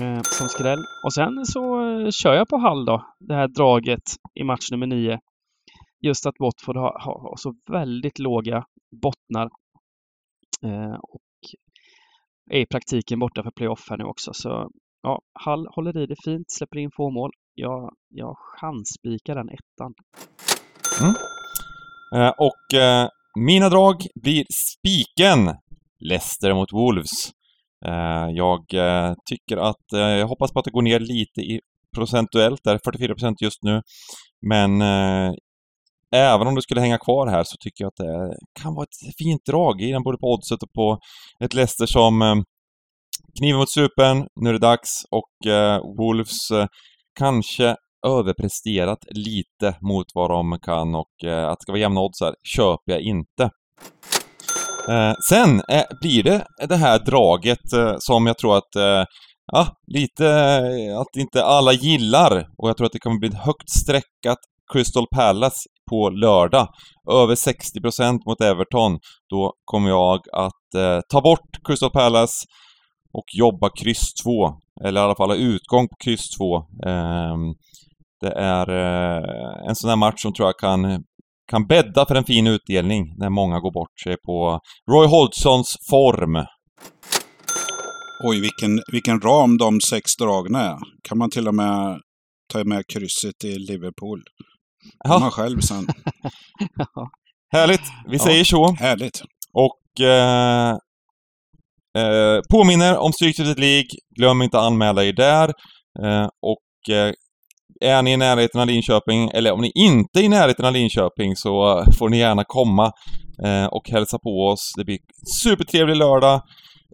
S4: eh, som skräll. Och sen så eh, kör jag på Hall då, det här draget i match nummer nio. Just att Watford har, har, har så väldigt låga bottnar eh, och är i praktiken borta för playoff här nu också. Så ja, Hall håller i det fint, släpper in få mål. Jag, jag chansspikar den ettan. Mm.
S3: Eh, och eh, mina drag blir spiken Leicester mot Wolves. Eh, jag eh, tycker att, eh, jag hoppas på att det går ner lite i procentuellt där, 44% just nu. Men eh, även om det skulle hänga kvar här så tycker jag att det kan vara ett fint drag i den både på oddset och på ett Leicester som eh, kniven mot strupen, nu är det dags och eh, Wolves eh, kanske överpresterat lite mot vad de kan och eh, att det ska vara jämna odds här köper jag inte. Eh, sen eh, blir det det här draget eh, som jag tror att eh, Ja, lite eh, att inte alla gillar och jag tror att det kommer bli ett högt streckat Crystal Palace på lördag. Över 60% mot Everton. Då kommer jag att eh, ta bort Crystal Palace och jobba kryss 2. Eller i alla fall ha utgång på kryss 2. Eh, det är eh, en sån här match som tror jag kan, kan bädda för en fin utdelning när många går bort sig på Roy Hodgsons form.
S2: Oj, vilken, vilken ram de sex dragen är. Kan man till och med ta med krysset i Liverpool. Ja. Man själv sen.
S3: Härligt! Vi
S2: Ja.
S3: säger så.
S2: Härligt.
S3: Och eh, eh, påminner om Stryktipset League. Glöm inte att anmäla er där. Eh, och eh, är ni i närheten av Linköping, eller om ni inte är i närheten av Linköping så får ni gärna komma eh, och hälsa på oss. Det blir supertrevlig lördag.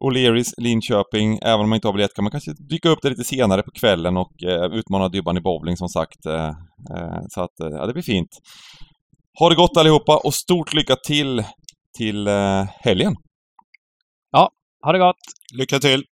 S3: O'Learys Linköping. Även om man inte har biljett kan man kanske dyka upp där lite senare på kvällen och eh, utmana Dybban i bowling som sagt. Eh, eh, så att, eh, ja det blir fint. Ha det gott allihopa och stort lycka till till eh, helgen.
S4: Ha det gott!
S2: Lycka till!